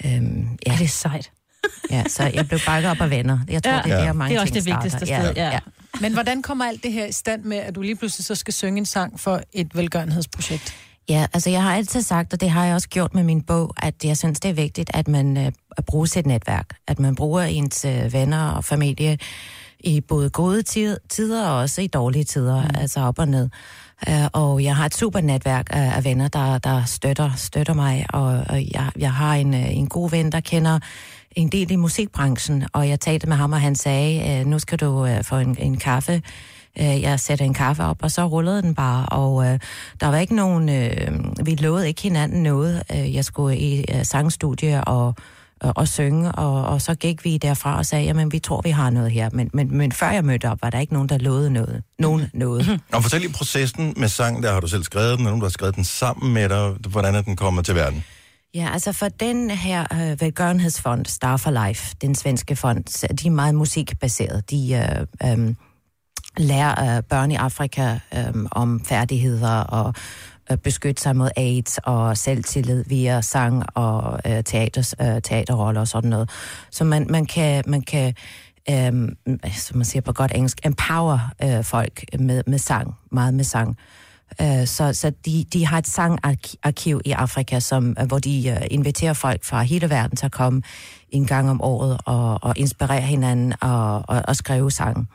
Øhm, ja. Ja, det er sejt. Ja, så jeg blev bakket op af venner. Jeg tror, Ja. ja. det er Ja. der, mange Det er også ting det vigtigste starter. sted, ja. Men hvordan kommer alt det her i stand med, at du lige pludselig så skal synge en sang for et velgørenhedsprojekt? Ja, altså jeg har altid sagt, og det har jeg også gjort med min bog, at jeg synes, det er vigtigt, at man øh, bruger sit netværk. At man bruger ens øh, venner og familie i både gode tid, tider og også i dårlige tider, mm. altså op og ned. Uh, og jeg har et super netværk af, venner, der, der støtter, støtter mig, og, og jeg, jeg har en, øh, en god ven, der kender en del i musikbranchen, og jeg talte med ham, og han sagde, øh, nu skal du øh, få en, en kaffe Øh, jeg satte en kaffe op, og så rullede den bare, og øh, der var ikke nogen, øh, vi lovede ikke hinanden noget. Øh, jeg skulle i øh, sangstudie og, og, og synge, og, og så gik vi derfra og sagde, jamen vi tror, vi har noget her. Men, men, men før jeg mødte op, var der ikke nogen, der lovede noget. Nogen noget. Og fortæl lige processen med sang, der har du selv skrevet den, og nogen, der har skrevet den sammen med dig. Hvordan er den kommet til verden? Ja, altså for den her øh, velgørenhedsfond, Star for Life, den svenske fond, de er meget musikbaseret. De øh, øh, lærer øh, børn i Afrika øh, om færdigheder og øh, beskytte sig mod AIDS og selvtillid via sang og øh, teaters, øh, teaterroller og sådan noget. Så man, man kan, man kan øh, som man siger på godt engelsk, empower øh, folk med, med sang, meget med sang. Øh, Så, så de, de har et sangarkiv i Afrika, som, øh, hvor de øh, inviterer folk fra hele verden til at komme en gang om året og, og inspirere hinanden og, og, og skrive sang.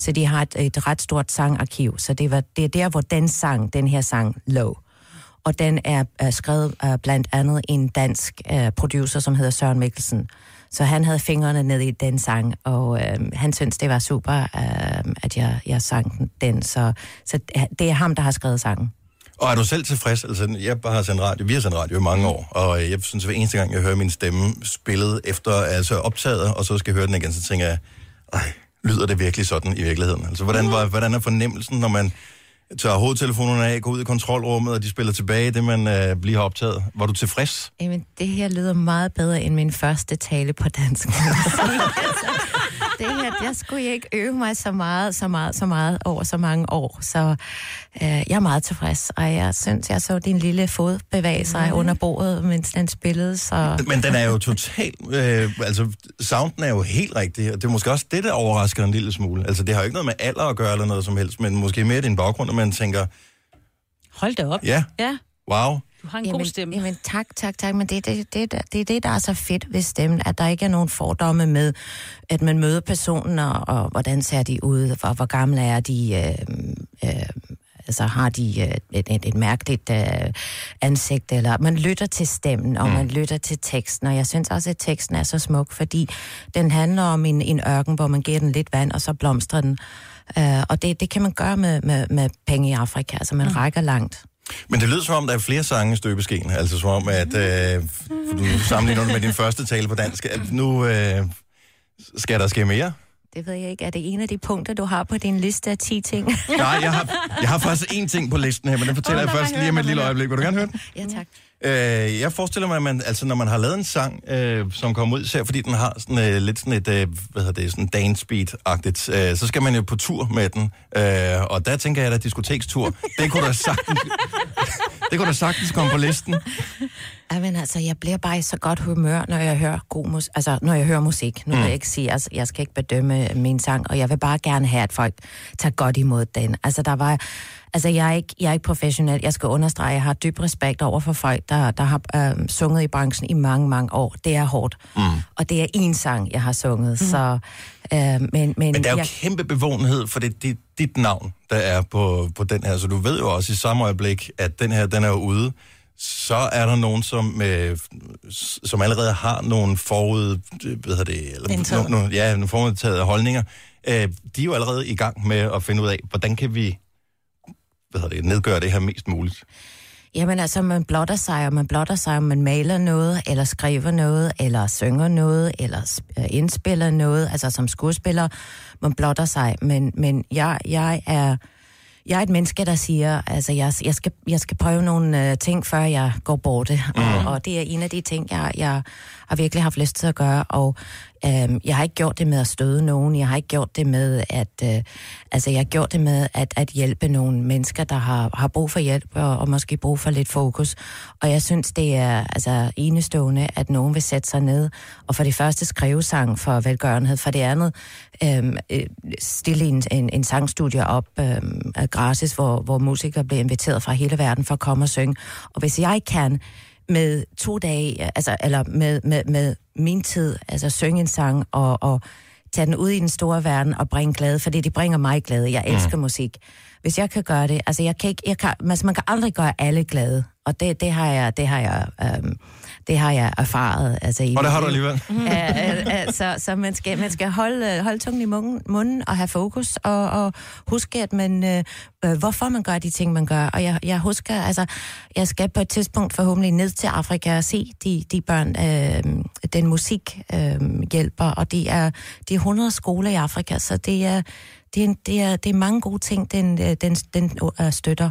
Så de har et, et ret stort sangarkiv. Så det, var, det er der, hvor den sang, den her sang, lå. Og den er er skrevet uh, blandt andet en dansk uh, producer, som hedder Søren Mikkelsen. Så han havde fingrene ned i den sang, og øh, han syntes, det var super, øh, at jeg, jeg sang den. Så, så det er ham, der har skrevet sangen. Og er du selv tilfreds? Altså, jeg har sendt radio, vi har sendt radio i mange år, og jeg synes, at hver eneste gang, jeg hører min stemme spillet efter, altså optaget, og så skal jeg høre den igen, så tænker jeg, ej, lyder det virkelig sådan i virkeligheden? Altså, hvordan, var, hvordan er fornemmelsen, når man tager hovedtelefonerne af, går ud i kontrolrummet, og de spiller tilbage det, man øh, har optaget? Var du tilfreds? Jamen, det her lyder meget bedre end min første tale på dansk. <laughs> det her, jeg skulle ikke øve mig så meget, så meget, så meget over så mange år. Så øh, jeg er meget tilfreds, og jeg synes, jeg så din lille fod bevæge sig mm. under bordet, mens den spillede. Så... Men den er jo totalt... Øh, altså, sounden er jo helt rigtig, og det er måske også det, der overrasker en lille smule. Altså, det har jo ikke noget med alder at gøre eller noget som helst, men måske mere din baggrund, at man tænker, Hold da op. ja, Ja, wow. Du har en Jamen, god stemme. Jamen, tak, tak, tak. Men det er det, det, det, det, er der er så fedt ved stemmen, at der ikke er nogen fordomme med, at man møder personen, og, og hvordan ser de ud, og hvor gamle er de, øh, øh, altså har de øh, et, et, et mærkeligt øh, ansigt, eller man lytter til stemmen, og mm. man lytter til teksten, og jeg synes også, at teksten er så smuk, fordi den handler om en, en ørken, hvor man giver den lidt vand, og så blomstrer den. Øh, og det, det kan man gøre med, med, med penge i Afrika, altså man mm. rækker langt. Men det lyder som om, der er flere sange i støbeskeen. Altså som om, at øh, du sammenligner det med din første tale på dansk. At nu øh, skal der ske mere. Det ved jeg ikke. Er det en af de punkter, du har på din liste af 10 ting? Nej, jeg har, jeg har faktisk én ting på listen her, men den fortæller Åh, jeg først lige om et lille øjeblik. Vil du gerne høre den? ja, tak. Øh, jeg forestiller mig, at man, altså, når man har lavet en sang, øh, som kommer ud, især fordi den har sådan, øh, lidt sådan et, øh, hvad hedder det, sådan dance beat-agtigt, øh, så skal man jo på tur med den. Øh, og der tænker jeg, at diskotekstur, det kunne da sagtens, <laughs> det kunne da sagtens komme på listen. Jamen altså, jeg bliver bare i så godt humør, når jeg hører god mus- altså, når jeg hører musik. Nu vil jeg ikke sige, altså, jeg skal ikke bedømme min sang, og jeg vil bare gerne have, at folk tager godt imod den. Altså, der var, altså, jeg er ikke, jeg er ikke professionel. Jeg skal understrege, jeg har dyb respekt over for folk, der, der har øh, sunget i branchen i mange, mange år. Det er hårdt. Mm. Og det er en sang, jeg har sunget, mm. så... Øh, men, men, Men der er jo jeg, kæmpe bevågenhed, for det, er dit navn, der er på, på den her. Så du ved jo også i samme øjeblik, at den her, den er ude. Så er der nogen, som, øh, som allerede har nogle forud... Hvad hedder det? Eller, no, ja, nogle forudtaget holdninger. Øh, de er jo allerede i gang med at finde ud af, hvordan kan vi hvad det, nedgøre det her mest muligt. Jamen altså, man blotter sig, og man blotter sig, om man maler noget, eller skriver noget, eller synger noget, eller øh, indspiller noget, altså som skuespiller, man blotter sig. Men, men jeg, jeg er... Jeg er et menneske, der siger, altså jeg, jeg, skal, jeg skal prøve nogle øh, ting, før jeg går borte. Mm. Og, og det er en af de ting, jeg, jeg har virkelig haft lyst til at gøre. Og øhm, jeg har ikke gjort det med at støde nogen. Jeg har ikke gjort det med at... Øh, altså jeg har gjort det med at, at hjælpe nogle mennesker, der har, har brug for hjælp og, og måske brug for lidt fokus. Og jeg synes, det er altså enestående, at nogen vil sætte sig ned og for det første skrive sang for velgørenhed, for det andet øhm, øh, stille en, en, en sangstudie op øhm, øh, gratis, hvor, hvor musikere bliver inviteret fra hele verden for at komme og synge. Og hvis jeg kan med to dage, altså, eller med, med, med min tid, altså synge en sang og, og tage den ud i den store verden og bringe glæde, fordi det bringer mig glæde. Jeg elsker mm. musik. Hvis jeg kan gøre det, altså jeg kan ikke, jeg kan, altså man kan aldrig gøre alle glade, og det, det har jeg, det har jeg, øhm, Det har jeg erfaret. Altså, i Og det har du alligevel. Øh, øh, så, så man skal, man skal holde, holde tungen i munden, munden og have fokus, og, og huske, at man, øh, øh, hvorfor man gør de ting, man gør. Og jeg, jeg husker, altså, jeg skal på et tidspunkt forhåbentlig ned til Afrika og se de, de børn, øh, den musik øh, hjælper, og det er, det er 100 skoler i Afrika, så det er, det er, det er, det er mange gode ting, den, øh, den, den øh, støtter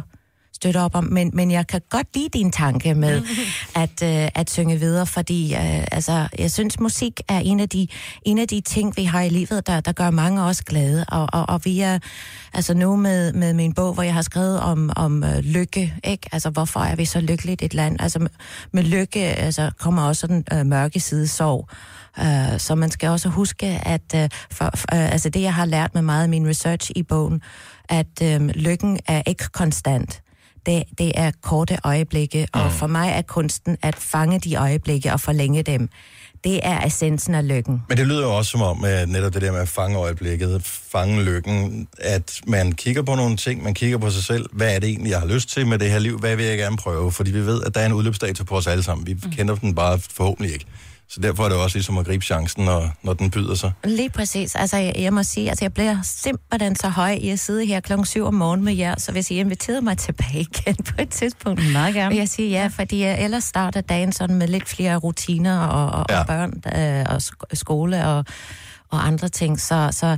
støtter op om, men, men jeg kan godt lide din tanke med <laughs> at, øh, at synge videre, fordi øh, altså, jeg synes, musik er en af, de, en af de ting, vi har i livet, der, der gør mange af os glade, og, og, og vi er altså nu med, med min bog, hvor jeg har skrevet om, om øh, lykke, ikke? Altså, hvorfor er vi så lykkeligt et land? Altså, med, med lykke altså, kommer også den øh, mørke side sorg, Uh, så man skal også huske, at uh, for, uh, altså det, jeg har lært med meget af min research i bogen, at um, lykken er ikke konstant. Det, det er korte øjeblikke, og for mig er kunsten at fange de øjeblikke og forlænge dem. Det er essensen af lykken. Men det lyder jo også som om, at netop det der med at fange øjeblikket, fange lykken, at man kigger på nogle ting, man kigger på sig selv. Hvad er det egentlig, jeg har lyst til med det her liv? Hvad vil jeg gerne prøve? Fordi vi ved, at der er en udløbsdato på os alle sammen. Vi mm. kender den bare forhåbentlig ikke. Så derfor er det også ligesom at gribe chancen, når, når den byder sig. Lige præcis. Altså, jeg, jeg må sige, altså, jeg bliver simpelthen så høj i at sidde her klokken 7 om morgenen med jer, så hvis I inviterede mig tilbage <laughs> igen på et tidspunkt, Meget gerne. vil jeg sige ja, fordi jeg ellers starter dagen sådan med lidt flere rutiner og, og, Ja. og børn øh, og sk- skole og, og andre ting. Så, så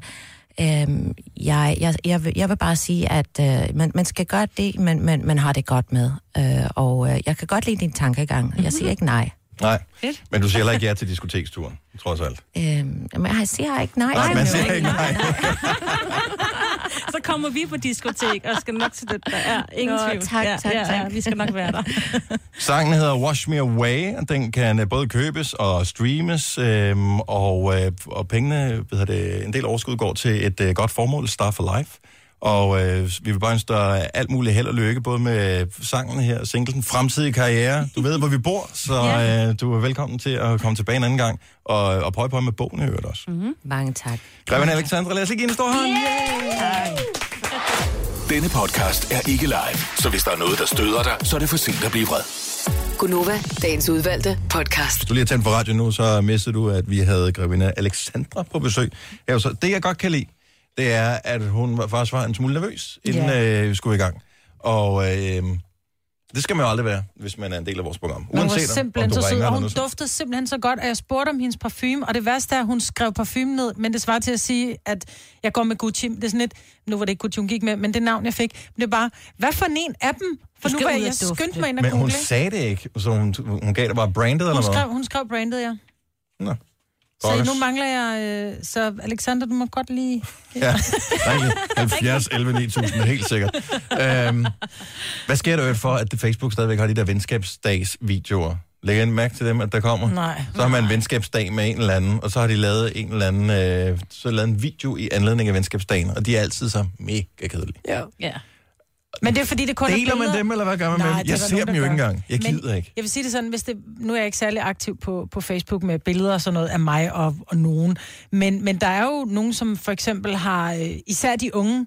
øhm, jeg, jeg, jeg, vil, jeg vil bare sige, at øh, man, man skal gøre det, men man, man har det godt med. Øh, og øh, jeg kan godt lide din tankegang. Jeg siger <laughs> ikke nej. Nej, men du siger heller ikke ja til diskoteksturen, trods alt. Øhm, men jeg siger ikke nej. Nej, man siger ikke nej. <laughs> Så kommer vi på diskotek og skal nok til det, der er ingen Nå, tvivl. tak, ja, tak, ja, ja, tak. vi skal nok være der. <laughs> Sangen hedder Wash Me Away, og den kan øh, både købes og streames, øhm, og, øh, og pengene, ved det, en del overskud går til et øh, godt formål, Star for Life. Og øh, vi vil bare ønske dig alt muligt held og lykke, både med sangen her, singlen, fremtidig karriere. Du ved, hvor vi bor, så øh, du er velkommen til at komme tilbage en anden gang, og, og prøve på med bogen i øvrigt også. Mm. Mange tak. Greven Alexandra, lad os lige give en stor hånd. Denne podcast er ikke live, så hvis der er noget, der støder dig, så er det for sent at blive vred. Gunova, dagens udvalgte podcast. Hvis du lige har tændt på radio nu, så mistede du, at vi havde Grevinde Alexandra på besøg. Ja, så det, jeg godt kan lide, det er, at hun var- faktisk var en smule nervøs, inden Ja. øh, vi skulle i gang. Og øh, det skal man jo aldrig være, hvis man er en del af vores program. Hun var Uanset om, simpelthen om du så sød, og eller hun noget. duftede simpelthen så godt, at jeg spurgte om hendes parfume, og det værste er, at hun skrev parfume ned, men det svarer til at sige, at jeg går med Gucci. Det er sådan lidt, nu var det ikke Gucci, hun gik med, men det navn, jeg fik, men det er bare, hvad for en af dem? For Du nu var jeg, jeg skyndte mig ind og Men hun google, sagde det ikke, så hun, hun gav det bare brandet, eller Hun hvad? skrev, hun skrev brandet, ja. Nå. Så Pokkers. nu mangler jeg... Øh, så Alexander, du må godt lige... Ja, rigtigt. 70, 11, 9000, helt sikkert. Øhm, hvad sker der jo for, at det Facebook stadigvæk har de der venskabsdags-videoer? Lægger I mærke til dem, at der kommer? Nej. Så har man en venskabsdag med en eller anden, og så har de lavet en eller anden, øh, så lavet en video i anledning af venskabsdagen, og de er altid så mega kedelige. Ja. Ja. Men det er fordi, det kun er Deler man billeder. dem, eller hvad gør man Nej, med dem? er Jeg ser nogen, dem jo ikke engang. Jeg Men gider ikke. Jeg vil sige det sådan, hvis det, nu er jeg ikke særlig aktiv på, på Facebook med billeder og sådan noget af mig og, og nogen, men, men der er jo nogen, som for eksempel har, øh, især de unge,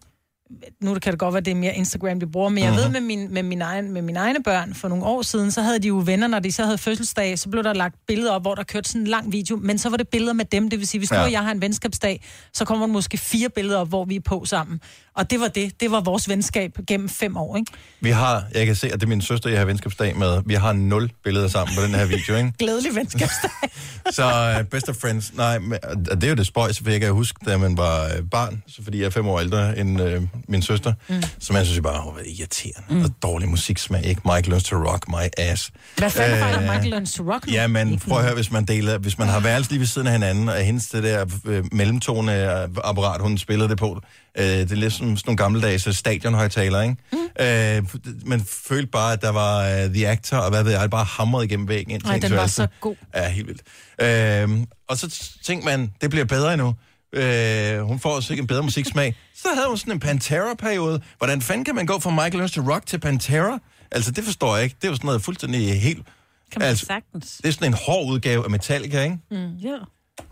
nu kan det godt være, det er mere Instagram, de bruger, men jeg Mhm. ved med, min, med, min egen, med mine egne børn for nogle år siden, så havde de jo venner, når de så havde fødselsdag, så blev der lagt billeder op, hvor der kørte sådan en lang video, men så var det billeder med dem, det vil sige, hvis nu Ja. og jeg har en venskabsdag, så kommer der måske fire billeder op, hvor vi er på sammen. Og det var det. Det var vores venskab gennem fem år, ikke? Vi har, jeg kan se, at det er min søster, jeg har venskabsdag med. Vi har nul billeder sammen på den her video, ikke? <laughs> Glædelig venskabsdag. <laughs> Så uh, best of friends, nej, men, det er jo det spøjs, for jeg kan huske, da man var uh, barn, så fordi jeg er fem år ældre end uh, min søster, mm. så man synes jeg bare, hvor irriterende, mm. og dårlig musiksmag, ikke? Mike learns to rock my ass. Hvad fanden Øh, fejler Michael Learns to Rock nu? Ja, men prøv at høre, hvis man deler, hvis man har værelse lige ved siden af hinanden, og hendes det der øh, mellemtone-apparat, hun spillede det på, øh, det er lidt som sådan nogle gammeldags stadionhøjtaler, ikke? Mm. Øh, man følte bare, at der var uh, The Actor, og hvad ved jeg, bare hamret igennem væggen ind til Ej, ens den var så god. Ja, helt vildt. Øh, og så tænkte man, det bliver bedre endnu. Øh, hun får sikkert en bedre musiksmag. Så havde hun sådan en Pantera-periode. Hvordan fanden kan man gå fra Michael Learns to Rock til Pantera? Altså, det forstår jeg ikke. Det er jo sådan noget fuldstændig helt... Kan man Altså, sagtens. det er sådan en hård udgave af Metallica, ikke? Mm, ja.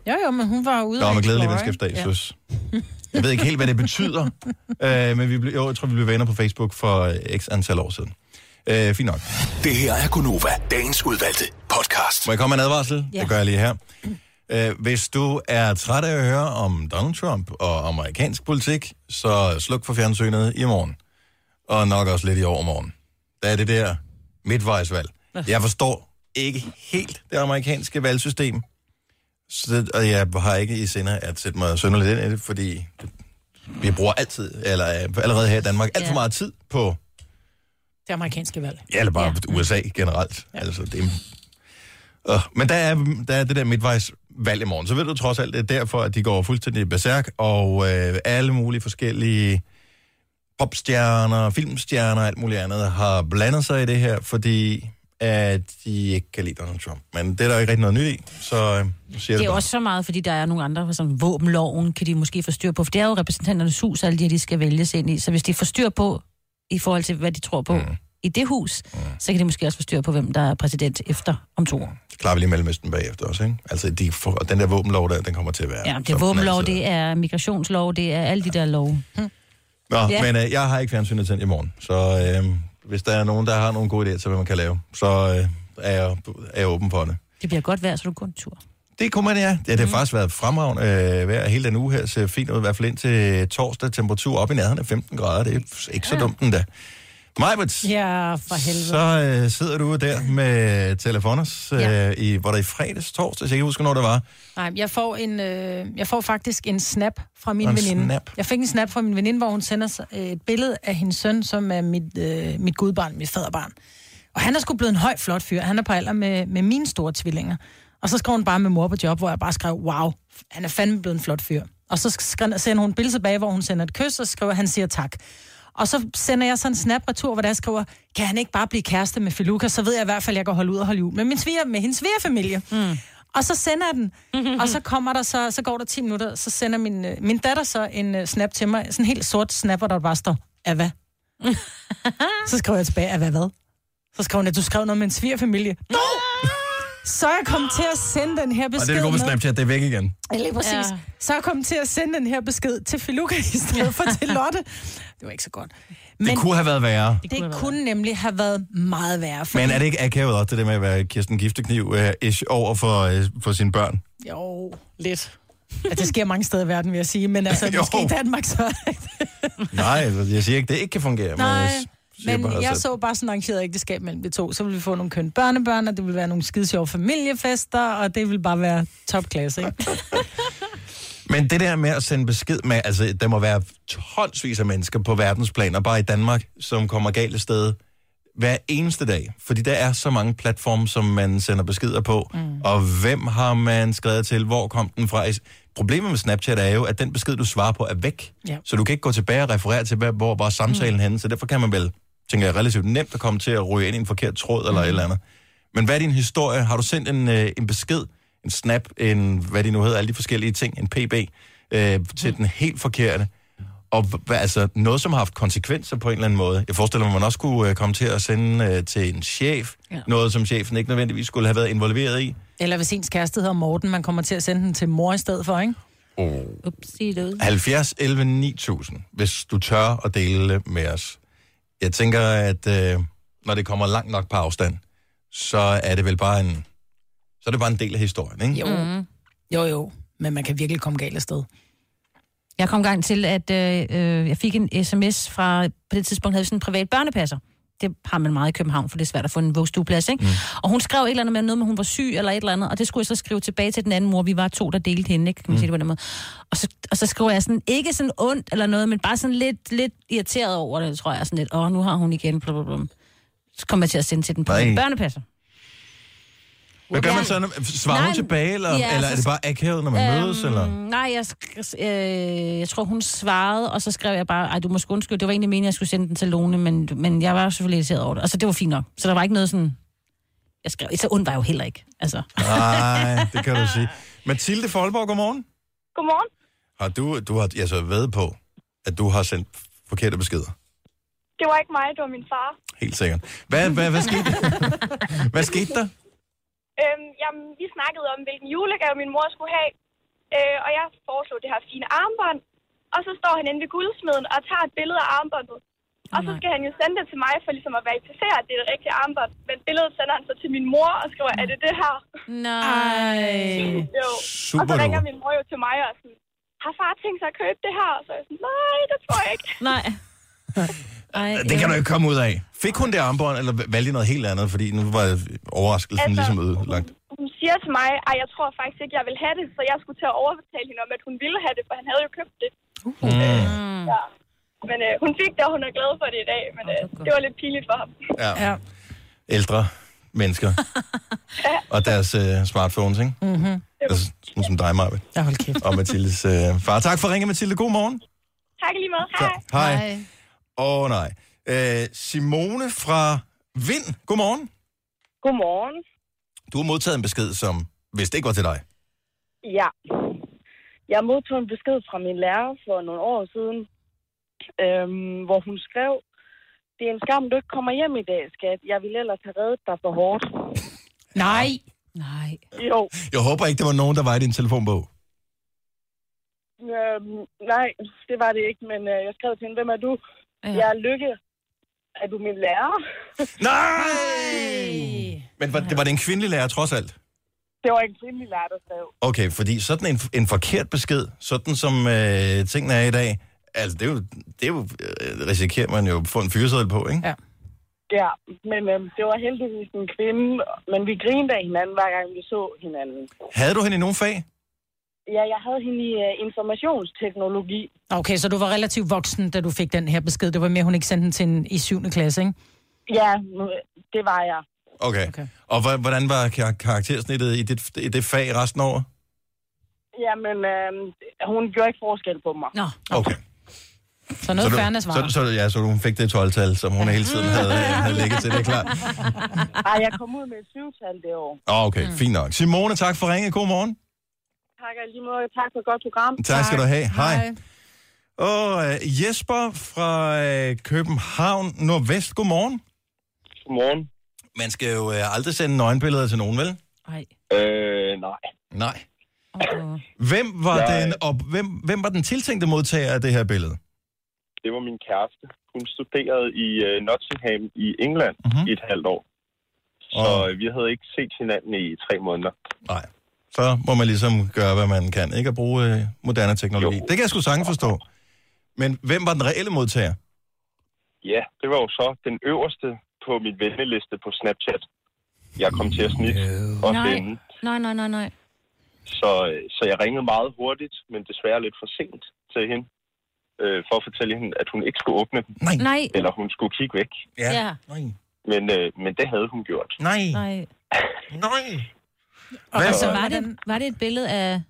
Jo, jo, men hun var ude Nå, med glædelig venskabsdag, søs. <laughs> Jeg ved ikke helt, hvad det betyder, <laughs> øh, men vi blev, jo, jeg tror, vi blev venner på Facebook for øh, x antal år siden. Øh, fint nok. Det her er Gunova, dagens udvalgte podcast. Må jeg komme med en advarsel? Ja. Det gør jeg lige her. Øh, hvis du er træt af at høre om Donald Trump og amerikansk politik, så sluk for fjernsynet i morgen. Og nok også lidt i overmorgen. Der er det der midtvejsvalg. Jeg forstår ikke helt det amerikanske valgsystem. Så, og jeg har ikke i sinde at sætte mig sønderligt ind i det, fordi vi bruger altid, eller øh, allerede her i Danmark, alt for meget tid på Det amerikanske valg. Ja, eller bare ja. USA generelt. Ja. Altså, det er... Uh, men der er, der er det der midtvejsvalg i morgen. Så ved du trods alt, det er derfor, at de går fuldstændig berserk, og øh, alle mulige forskellige popstjerner, filmstjerner og alt muligt andet har blandet sig i det her, fordi at de ikke kan lide Donald Trump. Men det er der ikke rigtig noget nyt i, så øh, siger Det det er bare. også så meget, fordi der er nogle andre, som våbenloven kan de måske få styr på, for det er jo repræsentanternes hus, alle de her, de skal vælges ind i. Så hvis de får styr på, i forhold til, hvad de tror på mm. i det hus, mm. så kan de måske også få styr på, hvem der er præsident efter om to år. Det klarer vi lige Mellemøsten bagefter også, ikke? Altså, de og den der våbenlov der, den kommer til at være... Ja, det er våbenlov, altid det er migrationslov, det er alle de der love. Nå, Ja. ja. men øh, jeg har ikke fjernsynet tændt i morgen, så øh, hvis der er nogen, der har nogle gode idéer til, hvad man kan lave, så øh, er, jeg, er jeg åben for det. Det bliver godt vejr, så du går en tur. Det kunne man, ja. ja det har mm. faktisk været fremragende øh, vejr hele den uge her. Ser fint ud, i hvert fald indtil torsdag. Temperatur op i nærheden af 15 grader. Det er ikke så dumt endda. Majbert, Ja, for helvede. så øh, sidder du der med telefoners, øh, Ja. i, var der i fredags, torsdag, jeg kan ikke huske, hvornår det var. Nej, jeg får, en, øh, jeg får faktisk en snap fra min En veninde. snap? Jeg fik en snap fra min veninde, hvor hun sender øh, et billede af hendes søn, som er mit, øh, mit gudbarn, mit faderbarn. Og han er sgu blevet en høj, flot fyr. Han er på alder med, med mine store tvillinger. Og så skrev hun bare med mor på job, hvor jeg bare skrev, wow, han er fandme blevet en flot fyr. Og så sender hun et billede tilbage, hvor hun sender et kys, og skriver, at han siger tak. Og så sender jeg sådan en snap retur, hvor der skriver, kan han ikke bare blive kæreste med Filuka, så ved jeg i hvert fald, at jeg kan holde ud og holde jul med, min sviger, med hendes svigerfamilie. Mm. Og så sender jeg den, og så kommer der så, så går der 10 minutter, så sender min, øh, min datter så en uh, snap til mig, sådan en helt sort snap, hvor der bare står, af hvad? <laughs> så skriver jeg tilbage, af hvad hvad? Så skrev hun, at du skrev noget med en svigerfamilie. No! Så jeg kommet til at sende den her Og besked det er det gode med med- Snapchat, det er væk igen. Ja, lige præcis. Ja. Så jeg kommet til at sende den her besked til Filuka i stedet for til <laughs> Lotte. Det var ikke så godt. Men Det kunne have været værre. det, det kunne nemlig have været meget værre. Fordi, Men er det ikke akavet også, det der med at være Kirsten Giftekniv øh, ish over for, øh, for sine børn? Jo, lidt. Ja, det sker mange steder i verden, vil jeg sige. Men altså, <laughs> Jo. måske i Danmark så... <laughs> Nej, altså, jeg siger ikke, det ikke kan fungere. Nej, men jeg men bare, jeg altså, så bare sådan et arrangeret ægteskab mellem de to. Så ville vi få nogle kønne børnebørn, og det ville være nogle skide sjove familiefester, og det ville bare være topklasse, ikke? <laughs> Men det der med at sende besked med, altså der må være tonsvis af mennesker på verdensplan, og bare i Danmark, som kommer galt af sted hver eneste dag. Fordi der er så mange platforme, som man sender beskeder på. Mm. Og hvem har man skrevet til? Hvor kom den fra? Problemet med Snapchat er jo, at den besked, du svarer på, er væk. Ja. Så du kan ikke gå tilbage og referere til, hvor var samtalen mm. henne. Så derfor kan man vel, tænker jeg, relativt nemt at komme til at ryge ind i en forkert tråd eller et eller andet. Men hvad er din historie? Har du sendt en, øh, en besked, en snap, en, hvad de nu hedder, alle de forskellige ting, en pb, øh, til den helt forkerte? Og altså, noget, som har haft konsekvenser på en eller anden måde. Jeg forestiller mig, at man også kunne øh, komme til at sende øh, til en chef, ja. Noget, som chefen ikke nødvendigvis skulle have været involveret i. Eller hvis ens kæreste hedder Morten, man kommer til at sende den til mor i stedet for, ikke? Upsi, det 70, 11, 9000, hvis du tør at dele det med os. Jeg tænker, at øh, når det kommer langt nok på afstand, så er det vel bare en, så er det bare en del af historien, ikke? Jo. Mm. Jo, jo. Men man kan virkelig komme galt af sted. Jeg kom gang til, at øh, øh, jeg fik en sms fra, på det tidspunkt havde vi sådan en privat børnepasser. Det har man meget i København, for det er svært at få en vugstueplads, ikke? Mm. Og hun skrev et eller andet med noget med, at hun var syg eller et eller andet, og det skulle jeg så skrive tilbage til den anden mor. Vi var to, der delte hende, ikke? Kan man sige det på den måde. Og så, og så skriver jeg sådan, ikke sådan ondt eller noget, men bare sådan lidt, lidt irriteret over det, tror jeg. Sådan lidt, åh, nu har hun igen, blablabla. Så kommer jeg til at sende til den private børnepasser. Hvad gør man så? når- Svarer hun Nej, tilbage, eller, ja, eller er det bare akavet, når man øhm, mødes? Eller? Nej, jeg, øh, jeg tror, hun svarede, og så skrev jeg bare, du må undskylde, det var egentlig meningen, jeg skulle sende den til Lone, men, men jeg var selvfølgelig irriteret over det. Altså, det var fint nok. Så der var ikke noget sådan... Jeg skrev, så ondt var jeg jo heller ikke. Altså. Nej, det kan du sige. Mathilde Folborg, godmorgen. Godmorgen. Har du, du har altså ved på, at du har sendt forkerte beskeder? Det var ikke mig, det var min far. Helt sikkert. Hvad, hvad, hvad skete <laughs> hvad skete der? Øhm, jamen, vi snakkede om, hvilken julegave min mor skulle have. Øh, og jeg foreslog det her fine armbånd. Og så står han inde ved guldsmeden og tager et billede af armbåndet. Og så skal han jo sende det til mig for ligesom at verificere, at det er det rigtige armbånd. Men billedet sender han så til min mor og skriver, er det det her? Nej. <laughs> Jo. Super og så ringer min mor jo til mig og er sådan, har far tænkt sig at købe det her? Og så er jeg sådan, nej, det tror jeg ikke. Nej. <laughs> Ej, Det kan du ikke komme ud af. Fik hun det armbånd, eller valgte noget helt andet? Fordi nu var overraskelsen Altså, ligesom ødelagt. Hun siger til mig, at jeg tror faktisk ikke, jeg vil have det, så jeg skulle til at overbetale hende om, at hun ville have det, for han havde jo købt det. Mm. Ja. Men øh, hun fik det, og hun er glad for det i dag, men øh, det var lidt pinligt for ham. Ja. Ja. Ældre mennesker. <laughs> og deres øh, smartphones, ikke? Mm-hmm. Altså, sådan som dig, Marve. Ja, hold kæft. Og Mathildes øh, far. Tak for at ringe, Mathilde. God morgen. Tak lige måde. Hej. Hej. Åh, oh, nej. Øh, Simone fra Vind. Godmorgen. Godmorgen. Du har modtaget en besked, som hvis det ikke var til dig. Ja. Jeg modtog en besked fra min lærer for nogle år siden, øhm, hvor hun skrev, det er en skam, du ikke kommer hjem i dag, skat. Jeg ville ellers have reddet dig for hårdt. <laughs> Nej. Nej. Jo. Jeg håber ikke, der var nogen, der var i din telefonbog. Øhm, nej, det var det ikke, men øh, jeg skrev til hende, hvem er du? Ja. Jeg er Lykke. Er du min lærer? Nej! Men var, det var det en kvindelig lærer, trods alt? Det var en kvindelig lærer, der skrev. Okay, fordi sådan en, en forkert besked, sådan som øh, tingene er i dag, altså det er jo, det er jo øh, risikerer man jo at få en fyreseddel på, ikke? Ja. Ja, men øhm, det var heldigvis en kvinde, men vi grinede af hinanden, hver gang vi så hinanden. Havde du hende i nogen fag? Ja, jeg havde hende i uh, informationsteknologi. Okay, så du var relativt voksen, da du fik den her besked. Det var mere, hun ikke sendte den til en, i 7. klasse, ikke? Ja, det var jeg. Okay. okay. Og hvordan var kar- karaktersnittet i det, i det fag resten af året? Jamen, øh, hun gjorde ikke forskel på mig. Nå. Okay. Så noget så, fairness du, var så, så, ja, så hun fik det 12-tal, som hun hele tiden havde, <laughs> havde ligget til, det er klart. Ej, jeg kom ud med et syvtal det år. Åh, Okay, mm. fint nok. Simone, tak for ringe. God morgen. Tak og lige måde. Tak for et godt program. Tak skal du have. Hej. Og uh, Jesper fra uh, København Nordvest. Godmorgen. Godmorgen. Man skal jo uh, aldrig sende nøgenbilleder til nogen, vel? Nej. Øh, nej. Nej. Hvem var, Jeg- den, og hvem, hvem var den tiltænkte modtager af det her billede? Det var min kæreste. Hun studerede i uh, Nottingham i England Mhm. mm-hmm. i et halvt år. Så Og- oh. vi havde ikke set hinanden i tre måneder. Nej. Så må man ligesom gøre, hvad man kan. Ikke at bruge øh, moderne teknologi. Jo. Det kan jeg sgu sagtens forstå. Men hvem var den reelle modtager? Ja, det var jo så den øverste på min venneliste på Snapchat. Jeg kom til at snitte og finde. Nej, nej, nej, nej. Så, så jeg ringede meget hurtigt, men desværre lidt for sent til hende. Øh, for at fortælle hende, at hun ikke skulle åbne den. Nej. Nej. Eller hun skulle kigge væk. Ja. Ja. Nej. Men, øh, men det havde hun gjort. Nej. Nej. Nej. Og Hvad- altså, var det, var det et billede af...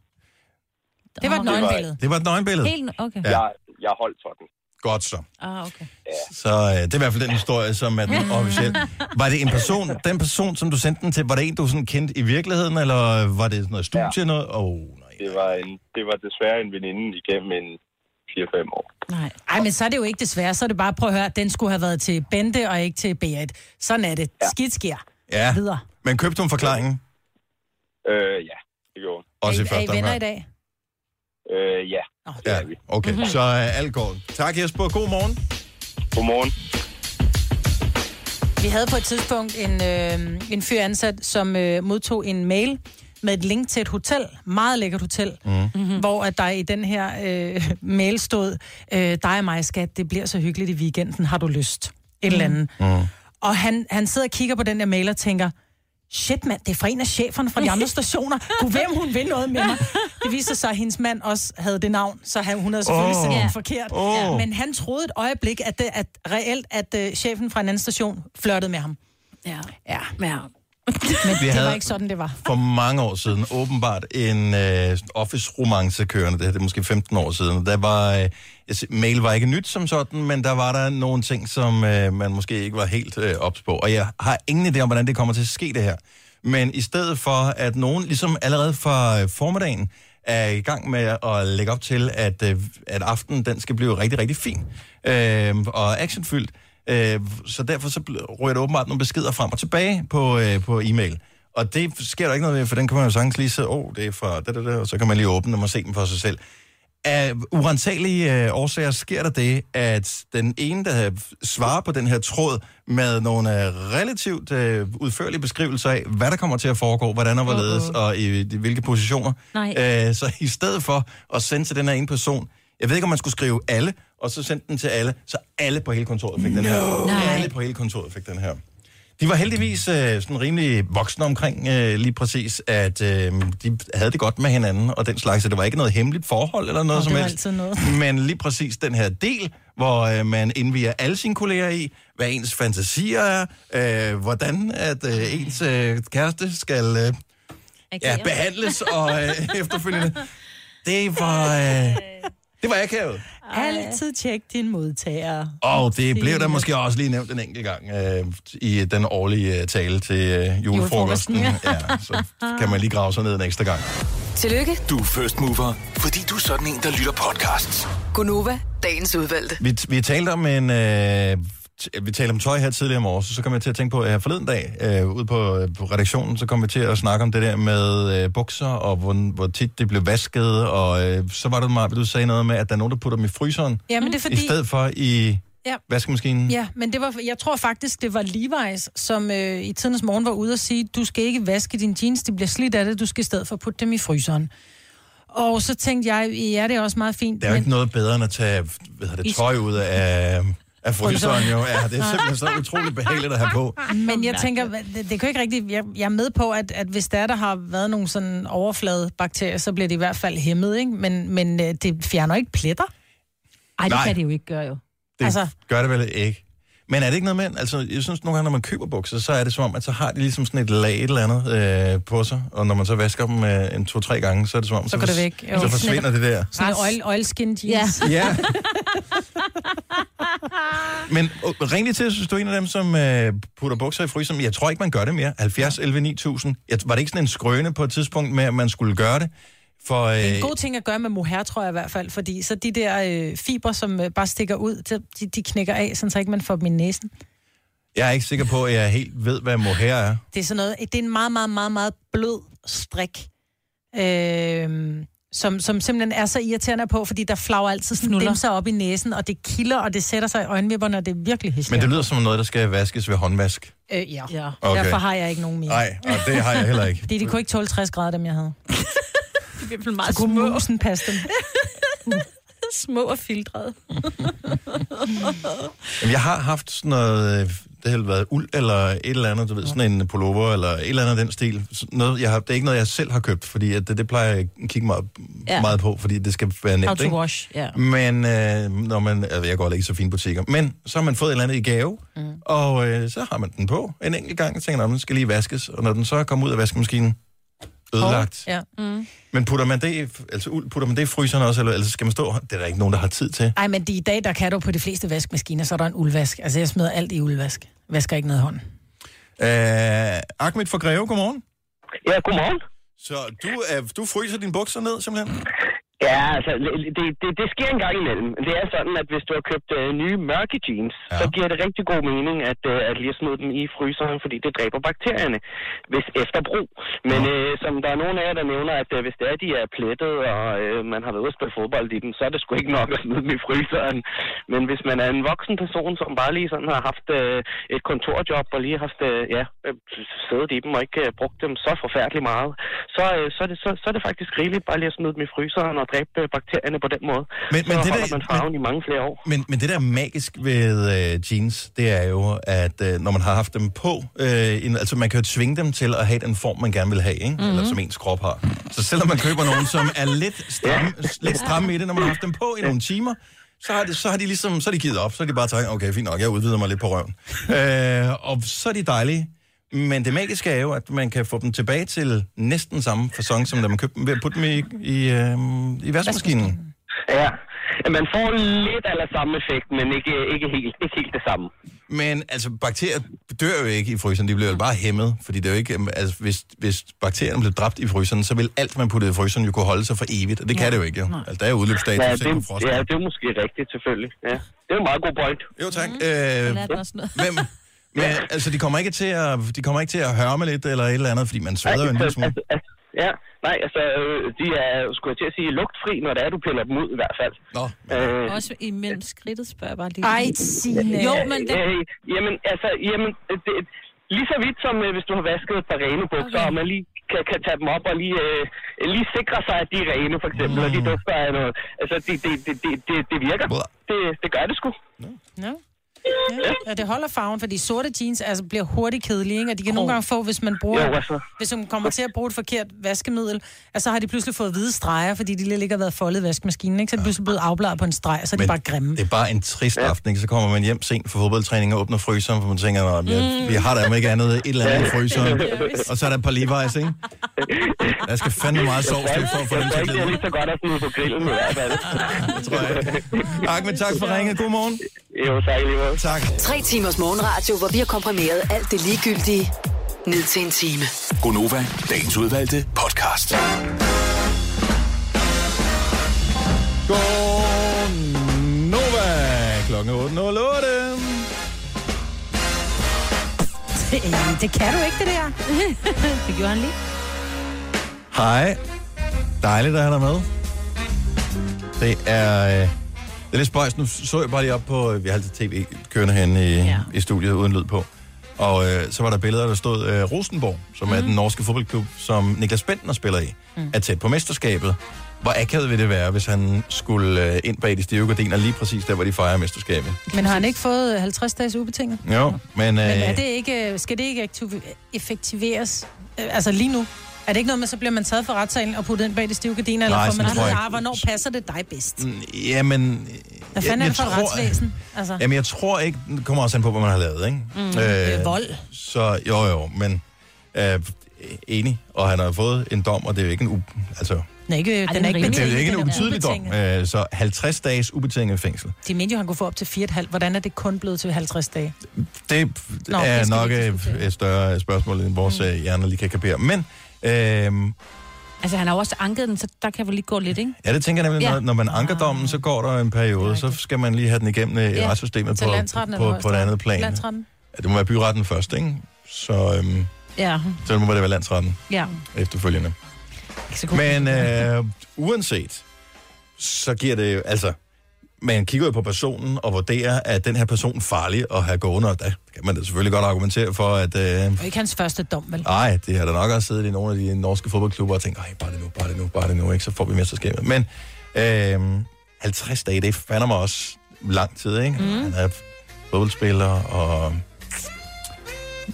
Det var et nøgenbillede. Det var et nøgenbillede. Helt, okay. Ja. Jeg, jeg holdt for den. Godt så. Ah, okay. Så øh, det er i hvert fald den historie, som er den <laughs> officielle. Var det en person, den person, som du sendte den til, var det en, du sådan kendte i virkeligheden, eller var det noget studie? Ja. Noget? Oh, Det var, en, det var desværre en veninde igennem en 4-5 år. Nej. Ej, men så er det jo ikke desværre. Så er det bare, prøv at høre, den skulle have været til Bente og ikke til Beat. Sådan er det. Ja. Skidt sker. ja. Videre. Men købte hun forklaringen? Øh, ja, det gjorde hun. Også i er, I, er første I venner omgang? i dag? Øh, ja. Ja, okay. Mhm. Så uh, alt går. Tak Jesper. God morgen. Godmorgen. Vi havde på et tidspunkt en, øh, en fyr ansat, som øh, modtog en mail med et link til et hotel, meget lækkert hotel, mm. hvor at der i den her øh, <laughs> mail stod, øh, dig og mig, skat, det bliver så hyggeligt i weekenden, har du lyst? Et eller andet. Mm. Og han, han sidder og kigger på den der mail og tænker, shit mand, det er fra en af cheferne fra de andre <laughs> stationer. Gud, hvem hun vil noget med mig. Det viser sig, at hendes mand også havde det navn, så hun havde selvfølgelig oh. sendt den forkert. Åh. Men han troede et øjeblik, at, det, at reelt, at uh, chefen fra en anden station flørtede med ham. Ja. Ja. ja. Men Vi det var ikke sådan, det var. For mange år siden, åbenbart en øh, office-romance kørende, det her det er måske 15 år siden. Der var, øh, mail var ikke nyt som sådan, men der var der nogle ting, som øh, man måske ikke var helt øh, ops på. Og jeg har ingen idé om, hvordan det kommer til at ske det her. Men i stedet for, at nogen ligesom allerede fra øh, formiddagen er i gang med at lægge op til, at, øh, at aftenen den skal blive rigtig, rigtig fin øh, og actionfyldt. Øh, så derfor så ryger der åbenbart nogle beskeder frem og tilbage på, øh, på e-mail. Og det sker der ikke noget ved, for den kan man jo sagtens lige se, åh, oh, det er fra det, det, det, og så kan man lige åbne dem og se dem for sig selv. af urensagelige øh, årsager sker der det, at den ene, der svarer på den her tråd med nogle øh, relativt øh, udførlige beskrivelser af, hvad der kommer til at foregå, hvordan og hvorledes, og i, i hvilke positioner. Nej. Øh, så i stedet for at sende til den her ene person, jeg ved ikke, om man skulle skrive alle, og så sende den til alle, så alle på hele kontoret fik den her. Nej. Alle på hele kontoret fik den her. De var heldigvis øh, sådan rimelig voksne omkring øh, lige præcis, at øh, de havde det godt med hinanden og den slags, så det var ikke noget hemmeligt forhold eller noget Nå, som helst. noget. <laughs> Men lige præcis den her del, hvor øh, man indviger alle sine kolleger i, hvad ens fantasier er, øh, hvordan at øh, ens øh, kæreste skal øh, ja, behandles og øh, efterfølgende. <laughs> Det var, øh, det var akavet. Altid tjek din modtager. Og det blev der måske også lige nævnt en enkelt gang øh, i den årlige øh, tale til øh, julefrokosten. Julefrokosten, ja. så kan man lige grave sig ned en ekstra gang. Tillykke, Du er first mover, fordi du er sådan en, der lytter podcasts. Gunova, dagens udvalgte. Vi, vi talte om en... Øh, vi talte om tøj her tidligere om året, så kom jeg til at tænke på, at her forleden dag, øh, ude på, øh, på redaktionen, så kom vi til at snakke om det der med øh, bukser, og hvor, hvor tit det blev vasket, og øh, så var det meget, du sagde noget med, at der er nogen, der putter dem i fryseren, Ja, men det er fordi... i stedet for i Ja. vaskemaskinen. Ja, men det var, jeg tror faktisk, det var Levi's, som øh, i tidens morgen var ude og sige, du skal ikke vaske dine jeans, det bliver slidt af det, du skal i stedet for putte dem i fryseren. Og så tænkte jeg, ja, det er også meget fint. Der er jo men... ikke noget bedre end at tage hvad det, tøj ud af, af fryseren, jo. Ja, det er simpelthen så <laughs> utroligt behageligt at have på. Men jeg tænker, det, det kan jo ikke rigtigt... Jeg, jeg er med på, at, at hvis der, der har været nogle sådan overflade bakterier, så bliver det i hvert fald hæmmet, ikke? Men, men øh, det fjerner ikke pletter. Ej, det Nej. kan det jo ikke gøre, jo. Det altså... gør det vel ikke. Men er det ikke noget med, altså jeg synes nogle gange, når man køber bukser, så er det som om, at så har de ligesom sådan et lag et eller andet øh, på sig, og når man så vasker dem øh, en to-tre gange, så er det som om, Så går det væk. Jo. Så forsvinder det der. Sådan en oil, oilskin jeans. Ja. Ja. Men øh, ring lige til, hvis du er en af dem, som øh, putter bukser i fryseren. Jeg tror ikke, man gør det mere. 70, 11, 9000. Jeg, var det ikke sådan en skrøne på et tidspunkt med, at man skulle gøre det? For, øh, Det er en god ting at gøre med mohair, tror jeg i hvert fald, fordi så de der øh, fibre, som øh, bare stikker ud, de, de knækker af, sådan så ikke man får dem i næsen. jeg er ikke sikker på, at jeg helt ved, hvad mohair er. Det er sådan noget, det er en meget, meget, meget, meget blød strik, øh, som, som simpelthen er så irriterende på, fordi der flager altid sådan dimser op i næsen, og det kilder, og det sætter sig i øjenvipperne, og det er virkelig hæsligt. Men det lyder som noget, der skal vaskes ved håndvask. Øh, ja. ja. Okay. Derfor har jeg ikke nogen mere. Nej, og det har jeg heller ikke. Fordi de kunne ikke tåle 60 grader, dem jeg havde. <laughs> Det bliver meget Så kunne musen passe dem. <laughs> små og filtrede. <laughs> Jamen, jeg har haft sådan noget, øh, det har været uld eller et eller andet, du ved, sådan en pullover eller et eller andet af den stil. Sådan Noget, jeg har, det er ikke noget, jeg selv har købt, fordi at det, det plejer jeg at kigge meget, Ja. ja. meget på, fordi det skal være nemt, How to ikke? wash, ja. Men øh, når man, altså, jeg går ikke i så fine butikker, men så har man fået et eller andet i gave, mm. og øh, så har man den på en enkelt gang, og tænker, at den skal lige vaskes, og når den så kommer ud af vaskemaskinen, ødelagt. Ja. Mm. Men putter man det, i- altså uld, putter man det i fryseren også, eller, eller skal man stå, det er der ikke nogen, der har tid til. Ej, men de, i dag, der kan du på de fleste vaskemaskiner, så er der en uldvask. Altså, jeg smider alt i uldvask. Vasker ikke noget i hånden. Øh, Ahmed fra Greve, godmorgen. Ja, godmorgen. Så du, øh, du fryser dine bukser ned, simpelthen? Ja, altså, det, det, det sker en gang imellem. Det er sådan, at hvis du har købt øh, nye mørke jeans, ja. så giver det rigtig god mening at, øh, at lige smide dem i fryseren, fordi det dræber bakterierne, hvis efter brug. Men øh, som der er nogen af jer, der nævner, at øh, hvis det er, de er plettet, og øh, man har været ude at spille fodbold i dem, så er det sgu ikke nok at smide dem i fryseren. Men hvis man er en voksen person, som bare lige sådan har haft øh, et kontorjob, og lige haft, øh, ja, øh, siddet i dem og ikke øh, brugt dem så forfærdeligt meget, så, øh, så, er det, så, så er det faktisk rigeligt bare lige at smide dem i fryseren og dræbe bakterierne på den måde. Men, så men det holder der, man farven i mange flere år. Men, men det der er magisk ved øh, jeans, det er jo, at øh, når man har haft dem på, øh, en, altså man kan jo tvinge dem til at have den form, man gerne vil have, ikke? Mm-hmm. eller som ens krop har. Så selvom man køber nogen, som er lidt <laughs> stramme, lidt stramme i det, når man har haft dem på i nogle timer, så har, det, så har de ligesom, så har de givet op, så har de bare tænkt, okay, fint nok, jeg udvider mig lidt på røven. <laughs> øh, og så er de dejlige. Men det magiske er jo, at man kan få dem tilbage til næsten samme fasong, som da man købte dem, ved at putte dem i, i, øh, i vaskemaskinen. Ja, man får lidt eller samme effekt, men ikke, ikke, helt, ikke helt det samme. Men altså, bakterier dør jo ikke i fryseren, de bliver jo bare hæmmet, fordi det er jo ikke, øhm, altså, hvis, hvis bakterierne blev dræbt i fryseren, så vil alt, man puttede i fryseren, jo kunne holde sig for evigt, og det kan det jo ikke, jo. Altså, der er jo udløbsdato, Ja, ja, det, ja, det er måske rigtigt, selvfølgelig. Ja. Det er en meget god point. Jo, tak. Øh, hvem, men, altså, de kommer ikke til at, de kommer ikke til at hørme lidt eller et eller andet, fordi man sveder jo en lille smule. Altså, altså, Ja, nej, altså, øh, de er, skulle jeg til at sige, lugtfri, når det er, du piller dem ud i hvert fald. Nå. Øh, Også imellem skridtet, spørger bare lige. Ej, Signe. Jo, men det... Øh, jamen, altså, jamen, det, lige så vidt som øh, hvis du har vasket et par rene bukser, okay. og man lige kan, kan tage dem op og lige, øh, lige sikre sig, at de er rene, for eksempel, mm. og de dufter af noget. Altså, det, det, det, det, det, det virker. Det, det gør det sgu. Ja. Ja, ja, det holder farven, fordi sorte jeans altså, bliver hurtigt kedelige, ikke? og de kan oh. nogle gange få, hvis man bruger, Jo, altså. hvis man kommer til at bruge et forkert vaskemiddel, altså, så har de pludselig fået hvide streger, fordi de lige har været foldet i vaskemaskinen, ikke? så er de pludselig blevet afbladet på en streg, og så er de bare grimme. Det er bare en trist aften, ikke? Så kommer man hjem sent fra fodboldtræning og åbner fryseren, for man tænker, "Nå, jeg, Mm. vi har der jo ikke andet, et eller andet i fryseren. Og så er der et par Levi's, ikke? Der skal fandme meget sovs til for at få dem Jeg til tror at ikke, det er glide. lige så godt at smide på grillen i hvert fald. Det tror jeg. Ahmed, tak for ringet. God morgen. Jo, tak lige måde. Tak. Tre timers morgenradio, hvor vi har komprimeret alt det ligegyldige ned til en time. Gonova, dagens udvalgte podcast. Nova. Klokken er 8.08. Det, det kan du ikke, det der. <laughs> det gjorde han lige. Hej. Dejligt at have dig med. Det er, øh, det er lidt spøjs. Nu så jeg bare lige op på, øh, vi har altid tv kørende herinde i, ja. i studiet uden lyd på. Og øh, så var der billeder, der stod øh, Rosenborg, som mm. er den norske fodboldklub, som Niklas Bentner spiller i, mm. er tæt på mesterskabet. Hvor akavet vil det være, hvis han skulle øh, ind bag de stive gardiner lige præcis der, hvor de fejrer mesterskabet? Men har han ikke fået 50 dages ubetinget? Jo, men... Øh, Men er det ikke, skal det ikke effektiveres? Øh, Altså lige nu? Er det ikke noget med, så bliver man taget for retssalen og puttet ind bag de stive gardiner, eller Nej, får man sådan tror jeg ah, hvornår passer det dig bedst? Jamen... Hvad fanden er det for et retsvæsen? Altså. Jamen, jeg tror ikke, det kommer også an på, hvad man har lavet, ikke? Mm, det er vold. Så jo, jo, men øh, enig, og han har fået en dom, og det er jo ikke en... U- altså, Den er ikke, den er ikke det er betinget, jo ikke en den ubetydelig dom. Øh, så 50 dages ubetinget fængsel. De mente jo, han kunne få op til 4,5. Hvordan er det kun blevet til 50 dage? Det Nå, er det nok et, større spørgsmål, end vores mm. hjerner lige kan kapere. Men, øh, Altså, han har også anket den, så der kan vel lige gå lidt, ikke? ja, det tænker jeg nemlig, Ja. når, når man anker dommen, så går der en periode, så skal man lige have den igennem øh, i Ja, retssystemet på, på, på et andet plan. Landsretten? Ja, det må være byretten først, ikke? Så, øhm, Ja. så må det være landsretten Ja. efterfølgende. Men øh, uanset, så giver det jo, altså, man kigger jo på personen og vurderer, at den her person er farlig at have gående, og der kan man da selvfølgelig godt argumentere for, at... Øh, Og ikke hans første dom, vel? Nej, det har der nok også siddet i nogle af de norske fodboldklubber og tænkt, ej, bare det nu, bare det nu, bare det nu, ikke? så får vi mesterskabet. Men øh, 50 dage, det er fandme også lang tid, ikke? Mm. Han er fodboldspiller, og...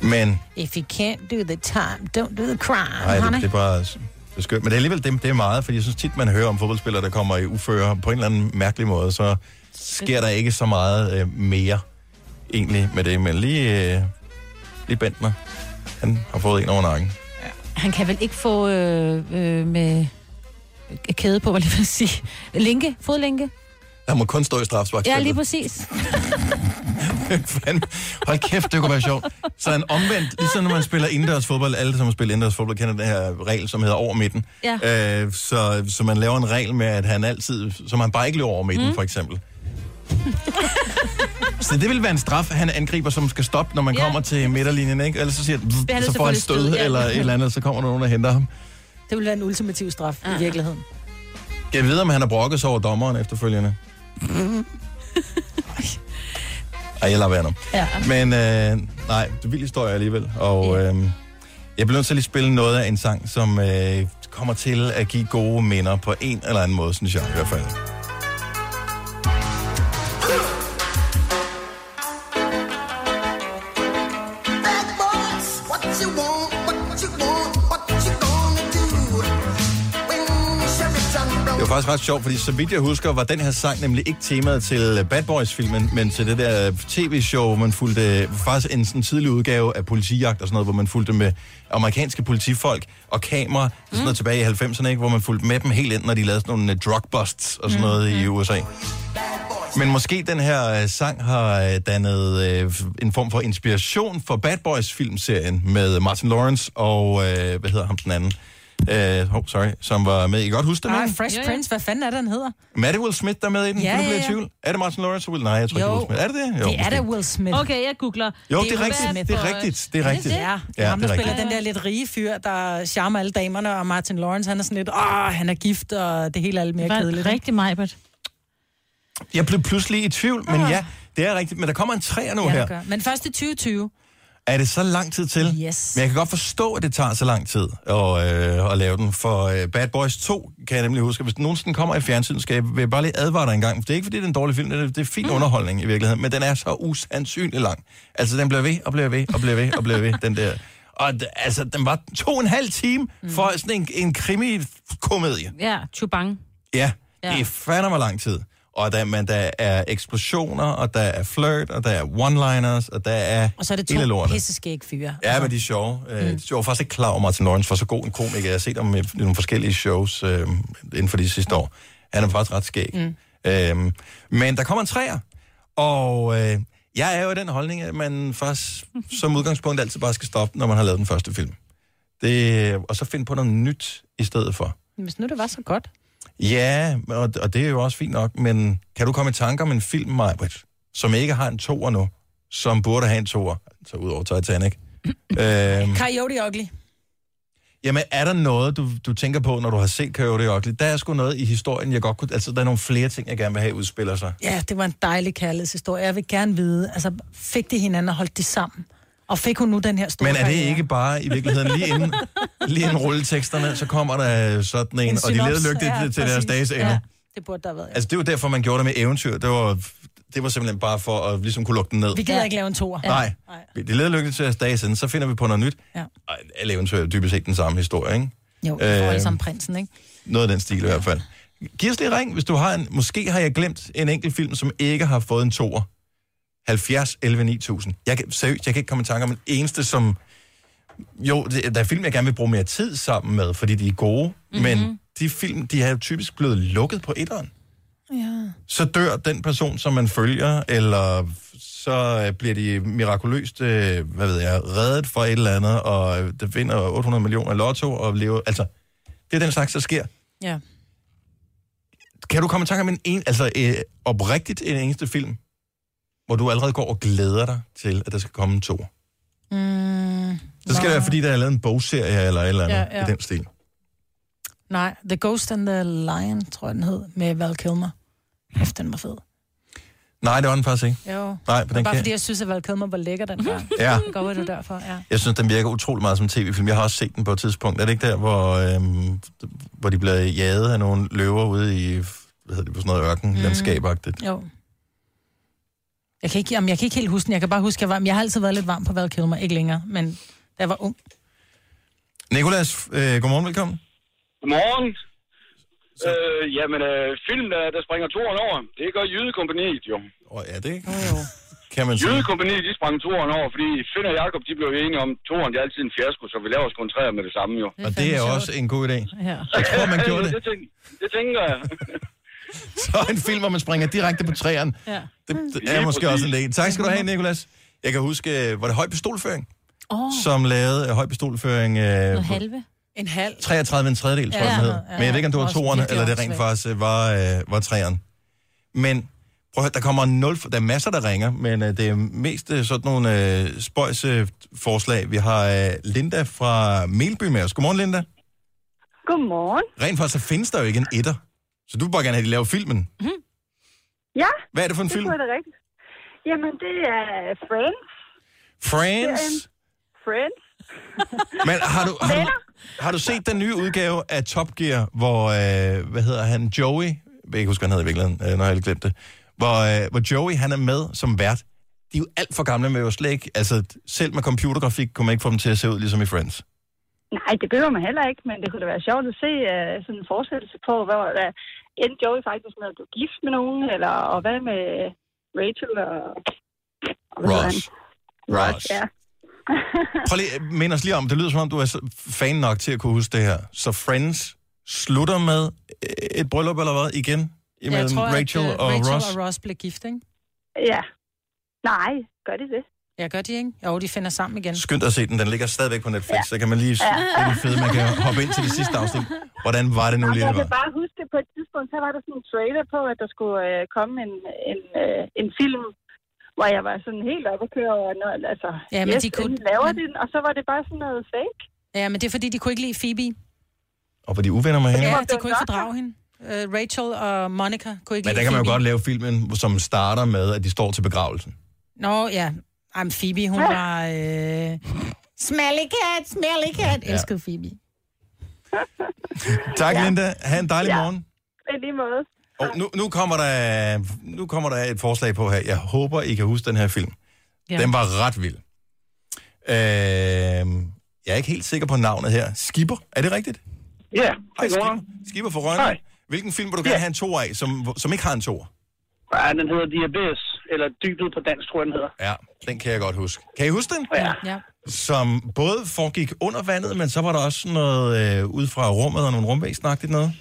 Men If you can't do the time, don't do the crime, Nej, det, det er bare er skørt. Men det er alligevel det, det er meget, fordi jeg synes tit, man hører om fodboldspillere, der kommer i uføre på en eller anden mærkelig måde, så sker der ikke så meget øh, mere egentlig med det. Men lige, øh, lige Bentner, han har fået en over nakken. Han kan vel ikke få øh, øh, med kæde på, hvad jeg vil sige. Linke, fodlænke. Han må kun stå i strafsparksfeltet. Ja, lige præcis. <laughs> Hold kæft, det kunne være sjovt. Så en omvendt, ligesom når man spiller indendørs fodbold, alle som har spillet indendørs fodbold kender den her regel, som hedder over midten. Ja. Øh, så, så man laver en regel med, at han altid, så man bare ikke løber over midten, mm. for eksempel. Så det vil være en straf, han angriber, som skal stoppe, når man Ja. ja. kommer til midterlinjen, ikke? Ellers så siger er så får han stød, stød, ja. eller et eller andet, så kommer der nogen, der henter ham. Det vil være en ultimativ straf i virkeligheden. Jeg ved, om han har brokket sig over dommeren efterfølgende. Ej, jeg lader være nu. Ja. Men øh, nej, det er vild historie alligevel. Og øh, jeg bliver nødt til at lige spille noget af en sang, som øh, kommer til at give gode minder på en eller anden måde, synes jeg i hvert fald. Faktisk ret sjovt, fordi så vidt jeg husker, var den her sang nemlig ikke temaet til Bad Boys-filmen, men til det der tv-show, hvor man fulgte faktisk en sådan tidlig udgave af politijagt og sådan noget, hvor man fulgte med amerikanske politifolk og kamera, mm. sådan noget tilbage i 90'erne, ikke? hvor man fulgte med dem helt ind, når de lavede sådan nogle øh, drug busts og sådan noget i USA. Men måske den her øh, sang har øh, dannet øh, en form for inspiration for Bad Boys filmserien med Martin Lawrence og, øh, hvad hedder ham den anden? Uh, oh, sorry, som var med. I kan godt huske det, Ej, ikke? Fresh. Prince, hvad fanden er det, han hedder? Maddie Will Smith, der er med i den? Ja, kan du ja, blive i ja. tvivl? Er det Martin Lawrence og Will? Nej, jeg tror ikke, Jo. Will Smith. Er det det? Jo, det er da Will Smith. Okay, jeg googler. Jo, det er rigtigt. Det er rigtigt. Det er rigtigt. Ja, det er Ja, ham, der er spiller den der lidt rige fyr, der charmer alle damerne, og Martin Lawrence, han er sådan lidt, åh, han er gift, og det hele er lidt mere Det var kedeligt. rigtig Majbert. Jeg blev pludselig i tvivl, men ja, det er rigtigt. Men der kommer en træer nu Ja, her. Men først i 2020. Er det så lang tid til? Yes. Men jeg kan godt forstå, at det tager så lang tid at, øh, at lave den. For øh, Bad Boys 2 kan jeg nemlig huske. Hvis den nogensinde kommer i fjernsynet, skal jeg, vil jeg bare lige advare dig en gang. For det er ikke, fordi det er en dårlig film. Det er, det er fin mm. underholdning i virkeligheden. Men den er så usandsynlig lang. Altså, den bliver ved og bliver ved og bliver ved og bliver ved, den der. Og altså, den var to og en halv time mm. for sådan en, en krimi-komedie. Ja, Chubang. Ja. det er fandme lang tid. Og der, men der er eksplosioner, og der er flirt, og der er one-liners, og der er Og så er det to pisseskæg fyre. Ja, men de er sjove. Mm. Jeg var faktisk ikke klar over, Martin Lawrence var så god en komiker. Jeg har set ham i nogle forskellige shows øh, inden for de sidste år. Han er faktisk ret skæg. Mm. Øhm, men der kommer en træer, og øh, jeg er jo i den holdning, at man først som udgangspunkt altid bare skal stoppe, når man har lavet den første film. Det, og så finde på noget nyt i stedet for. Hvis nu det var så godt. Ja, og, og det er jo også fint nok, men kan du komme i tanker om en film, Majbrit, som ikke har en toer nu, som burde have en toer, så ud over Titanic? <clears throat> øhm, Coyote Ugly. jamen, er der noget, du, du tænker på, når du har set Coyote Ugly? Der er sgu noget i historien, jeg godt kunne... Altså, der er nogle flere ting, jeg gerne vil have udspiller sig. Ja, det var en dejlig kærlighedshistorie. Jeg vil gerne vide, altså, fik de hinanden og holdt de sammen? Og fik hun nu den her store Men er det karriere? ikke bare i virkeligheden lige inden, lige inden rulleteksterne, så kommer der sådan en, En og de leder lygtigt ja, til deres præcis. dages ende. Ja, det burde der have været. Ja. Altså, det var derfor, man gjorde det med eventyr. Det var, det var simpelthen bare for at ligesom kunne lukke den ned. Vi gider ikke lave en toer. Nej, det leder lykkeligt til at dage siden, så finder vi på noget nyt. Ja. Og alle eventyr er dybest set den samme historie, ikke? Jo, vi får alle Øh, sammen prinsen, ikke? Noget af den stil i hvert fald. Giv os lige ring, hvis du har en... Måske har jeg glemt en enkelt film, som ikke har fået en toer. 70 11 9000. Jeg kan, seriøst, jeg kan ikke komme i tanke om en eneste, som... Jo, det, der er film, jeg gerne vil bruge mere tid sammen med, fordi de er gode, mm-hmm. men de film, de er jo typisk blevet lukket på etteren. Ja. Så dør den person, som man følger, eller så øh, bliver de mirakuløst, øh, hvad ved jeg, reddet for et eller andet, og øh, det vinder 800 millioner i lotto, og lever... Altså, det er den slags, der sker. Ja. Kan du komme i tanke om en, en altså øh, oprigtigt en eneste film, hvor du allerede går og glæder dig til, at der skal komme en to? Mm, Så skal det være, fordi der er lavet en bogserie eller et eller andet Ja, ja, i den stil. nej, The Ghost and the Lion, tror jeg, den hed, med Val Kilmer. Hæft, den var fed. Nej, det var den faktisk ikke. Jo. Nej, på den Bare kan... fordi jeg synes, at Val Kilmer var lækker den gang. <laughs> Ja. Det var derfor, ja. Jeg synes, den virker utrolig meget som tv-film. Jeg har også set den på et tidspunkt. Er det ikke der, hvor, øhm, hvor de bliver jaget af nogle løver ude i hvad hedder det, på sådan noget ørkenlandskabagtigt? Jo. Jeg kan, ikke, jamen, jeg kan ikke helt huske den. Jeg kan bare huske, at jeg, var, jeg har altid været lidt varm på Val Kilmer. Ikke længere, men da jeg var ung. Nikolas, øh, godmorgen, velkommen. Godmorgen. Øh, jamen, øh, film, der, der springer toren over, det gør Jydekompaniet jo. Oh, ja, det kan man sige. Jydekompaniet, de sprang toren over, fordi Finn og Jacob, de blev jo enige om, toren, det er altid en fiasko, så vi laver os kun træer med det samme jo. Og det er også en god idé. Ja. Jeg tror, man gjorde <laughs> det. det, tænk, det tænker jeg. <laughs> Så en film, hvor man springer direkte på træerne. Ja. Det, det er måske også en idé. Tak skal du have, Nikolas. Jeg kan huske, øh, var det høj pistolføring, Oh. som lavede øh, høj pistolføring øh, på halve. En halv. 33 en tredjedel, tror jeg, Ja, den hed. ja, Men jeg ved ikke, om det var virkelig eller det rent faktisk øh, var, øh, var træerne. Men prøv at høre, der kommer nul... Der er masser, der ringer, men øh, det er mest sådan nogle øh, spøjse forslag. Vi har øh, Linda fra Melby med os. Godmorgen, Linda. Godmorgen. Rent faktisk, så findes der jo ikke en etter. Så du vil bare gerne have, at de laver filmen. Ja, Hvad er det for en det film? tror jeg da rigtigt. Jamen, det er Friends. Friends? Friends. <laughs> Men har du, har, du, har du set den nye udgave af Top Gear, hvor, øh, hvad hedder han, Joey, jeg kan ikke huske, hvad han hedder i virkeligheden, øh, når jeg har glemt det, hvor, øh, hvor Joey, han er med som vært. De er jo alt for gamle med jo slet ikke, altså selv med computergrafik kunne man ikke få dem til at se ud ligesom i Friends. Nej, det behøver man heller ikke, men det kunne da være sjovt at se uh, sådan en fortsættelse på, hvor der endte Joey faktisk med at blive gift med nogen, eller og hvad med Rachel og... Ross. han? Ross. Ja. <laughs> Prøv lige, mind os lige om, det lyder som om, du er fan nok til at kunne huske det her. Så Friends slutter med øh, et bryllup eller hvad igen? Imellem jeg tror, Rachel at, uh, og Rachel Ross? og Ross blev gift, ikke? Ja. Nej, gør de det? Ja, gør de ikke? Jo, de finder sammen igen. Skynd dig at se den, den ligger stadigvæk på Netflix, ja. så kan man lige Ja. det fede, man kan hoppe ind til det sidste afsnit. Hvordan var det nu lige, jeg kan bare huske, på et tidspunkt, så var der sådan en trailer på, at der skulle øh, komme en, en, øh, en film, hvor jeg var sådan helt oppe at køre over, noget, altså, Ja, men yes, de kunne- laver den, og så var det bare sådan noget fake. Ja, men det er fordi, de kunne ikke lide Phoebe. Og var de uvenner med hende? Ja, de kunne ikke fordrage hende. Uh, Rachel og Monica kunne ikke Men der kan man jo godt lave filmen, som starter med, at de står til begravelsen. Nå, ja. Ej, men Phoebe, hun var... Øh... Smelly cat, smelly cat. Ja. Elskede Phoebe. Tak, ja. Linda. Ha' en dejlig Ja. morgen. I lige måde. Og nu, nu, kommer der, nu kommer der et forslag på her. Jeg håber, I kan huske den her film. Ja. Ja. Den var ret vild. Øh, jeg er ikke helt sikker på navnet her. Skipper, er det rigtigt? Ja, Hej, Skipper. Skipper for Rønne. Hej. Hvilken film vil du gerne have en toer af, som, som ikke har en toer? Ja, den hedder Abyss, eller Dybet på dansk, tror jeg, den hedder. Ja, den kan jeg godt huske. Kan I huske den? Ja. ja. Som både foregik under vandet, men så var der også noget øh, ud fra rummet og nogle rumvæsenagtigt noget.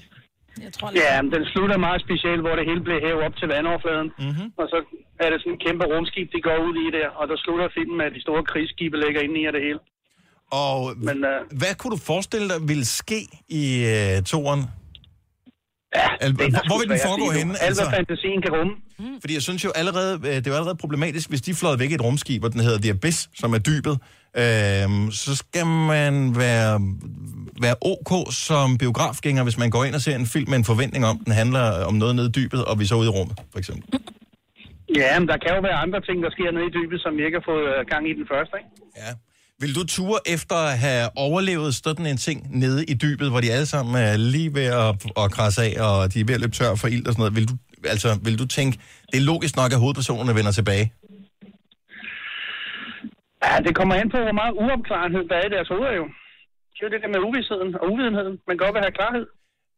Jeg tror, Ja, men den slutter meget specielt, hvor det hele bliver hævet op til vandoverfladen. Mm-hmm. Og så er det sådan en kæmpe rumskib, de går ud i der. Og der slutter filmen med, at de store krigsskibe ligger inde i det hele. Og Men, øh, hvad kunne du forestille dig ville ske i øh, toeren? Ja, Al- det er hvor, vil den foregå henne? Altså, Alt, hvad fantasien kan rumme. Fordi jeg synes jo allerede, øh, det er jo allerede problematisk, hvis de fløj væk i et rumskib, og den hedder The Abyss, som er dybet, øhm, så skal man være, være ok som biografgænger, hvis man går ind og ser en film med en forventning om, den handler om noget nede i dybet, og vi så ude i rummet, for eksempel. Ja, men der kan jo være andre ting, der sker nede i dybet, som vi ikke har fået øh, gang i den første, ikke? Ja. Vil du ture efter at have overlevet sådan en ting nede i dybet, hvor de alle sammen er lige ved at, at krasse af, og de er ved at løbe tør for ild og sådan noget? Vil du, altså, vil du tænke, det er logisk nok, at hovedpersonerne vender tilbage? Ja, det kommer an på, hvor meget uopklarenhed der er i deres hoveder jo. Det er jo det der med uvidsheden og uvidenheden. Man kan godt vil have klarhed.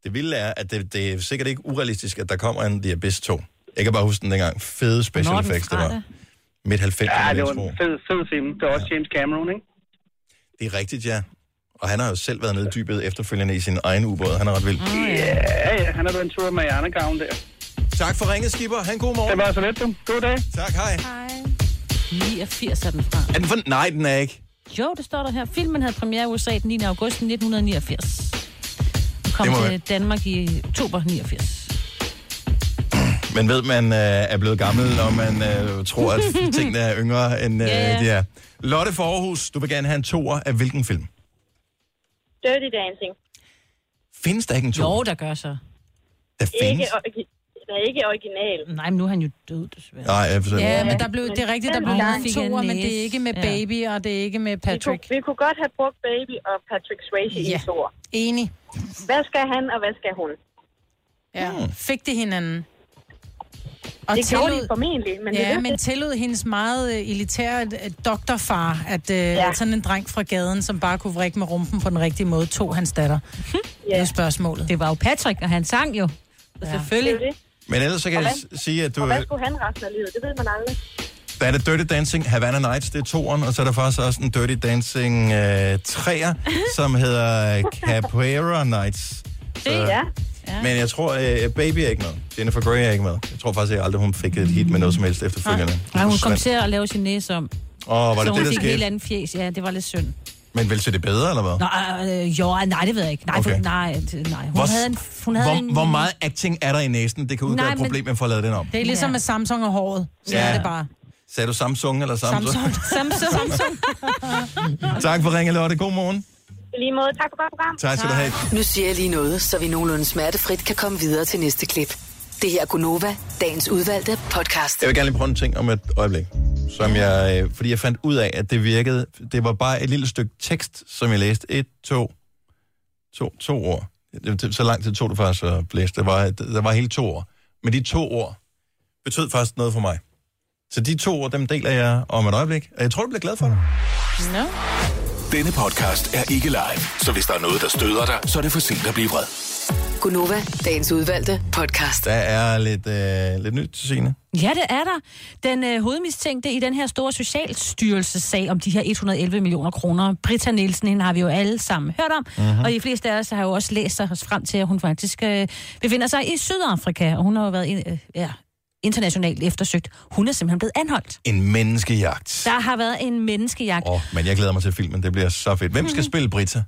Det vilde er, at det, det er sikkert ikke urealistisk, at der kommer en Abyss 2. Jeg kan bare huske den dengang. Fede special den effects, det var. Midt 90'erne, Ja, det var en fed, fed film. Det var også James Cameron, ikke? Det er rigtigt, ja. Og han har jo selv været nede i dybet efterfølgende i sin egen ubåd. Han er ret vild. Ja, ja, han har været en tur med Hjernegaven der. Tak for ringet, Skipper. Han god morgen. Det var så let, du. God dag. Tak, hej. Hej. 89 er den fra. Er den for... Nej, den er ikke. Jo, det står der her. Filmen havde premiere i USA den 9. august 1989. Og kom Det må til være- Danmark i oktober 89. Men ved, man øh, er blevet gammel, når man øh, tror, at tingene er yngre, end øh, Ja, ja. de er. Lotte for Aarhus, du vil gerne have en toer af hvilken film? Dirty Dancing. Findes der ikke en toer? Jo, der gør så. Der findes? Ikke, den er ikke original. Nej, men nu er han jo død, desværre. Nej, jeg forstår. Ja, men der blev, det er rigtigt, der blev lavet en toer, men det er ikke med Ja. Baby, og det er ikke med Vi kunne, Patrick. vi kunne godt have brugt Baby og Patrick Swayze Ja. i Thor. Enig. Hvad skal han, og hvad skal hun? Ja. Hmm. Fik de hinanden? Og det gjorde de formentlig, men det ja, vidste men det. tillod hendes meget øh, elitære øh, doktorfar, at, øh, ja. sådan en dreng fra gaden, som bare kunne vrikke med rumpen på den rigtige måde, tog hans datter. Ja. Det er jo spørgsmålet. Det var jo Patrick, og han sang jo. Ja. Selvfølgelig. Det er det. Men ellers så kan jeg hvad- s- sige, at du... Og hvad skulle han resten af livet? Det ved man aldrig. Der er det Dirty Dancing Havana Nights, det er toeren, og så er der faktisk også en Dirty Dancing øh, træer, som hedder Capoeira Nights. Så, Ja. Men jeg tror, øh, Baby er ikke med. Jennifer Grey er ikke med. Jeg tror faktisk, at jeg aldrig hun fik et hit med noget som helst efterfølgende. Nej, hun kom Men- til at lave sin næse om. Åh, var så det hun det, der fik et helt skete? andet fjes. Ja, det var lidt synd. Men vil se det bedre, eller hvad? Nå, øh, jo, nej, det ved jeg ikke. Nej, Okay. okay. nej, nej. Hun Hvor- havde en... Hun havde Hvor, en, hvor meget acting er der i næsen? Det kan udgøre Nej, et men- problem, at få lavet den om. Det er ligesom Ja. med Samsung og håret. Så Ja. er det bare. Sagde du Samsung eller Samsung? Samsung. <laughs> Samsung. Samsung. tak for ringe, Lotte. God morgen. Lige måde, tak for godt program. Tak skal du have. Nu siger jeg lige noget, så vi nogenlunde smertefrit kan komme videre til næste klip. Det her er Gunova, dagens udvalgte podcast. Jeg vil gerne lige prøve en ting om et øjeblik. Som jeg, øh, fordi jeg fandt ud af, at det virkede... Det var bare et lille stykke tekst, som jeg læste. Et, to, to, to ord. Så lang tid tog det faktisk at læse. Der var, der var hele to ord. Men de to ord betød faktisk noget for mig. Så de to ord, dem deler jeg om et øjeblik. Og jeg tror, du bliver glad for det. No. Denne podcast er ikke live, så hvis der er noget, der støder dig, så er det for sent at blive vred. Gunova, dagens udvalgte podcast. Der er lidt, øh, lidt nyt til Signe. Ja, det er der. Den øh, hovedmistænkte i den her store socialstyrelsessag om de her 111 millioner kroner, Britta Nielsen, hende har vi jo alle sammen hørt om, Mhm. mm-hmm. og de fleste af os har jo også læst os frem til, at hun faktisk øh, befinder sig i Sydafrika, og hun har jo været en, øh, ja, internationalt eftersøgt. Hun er simpelthen blevet anholdt. En menneskejagt. Der har været en menneskejagt. Åh, oh, men jeg glæder mig til filmen. Det bliver så fedt. Hvem skal spille Brita?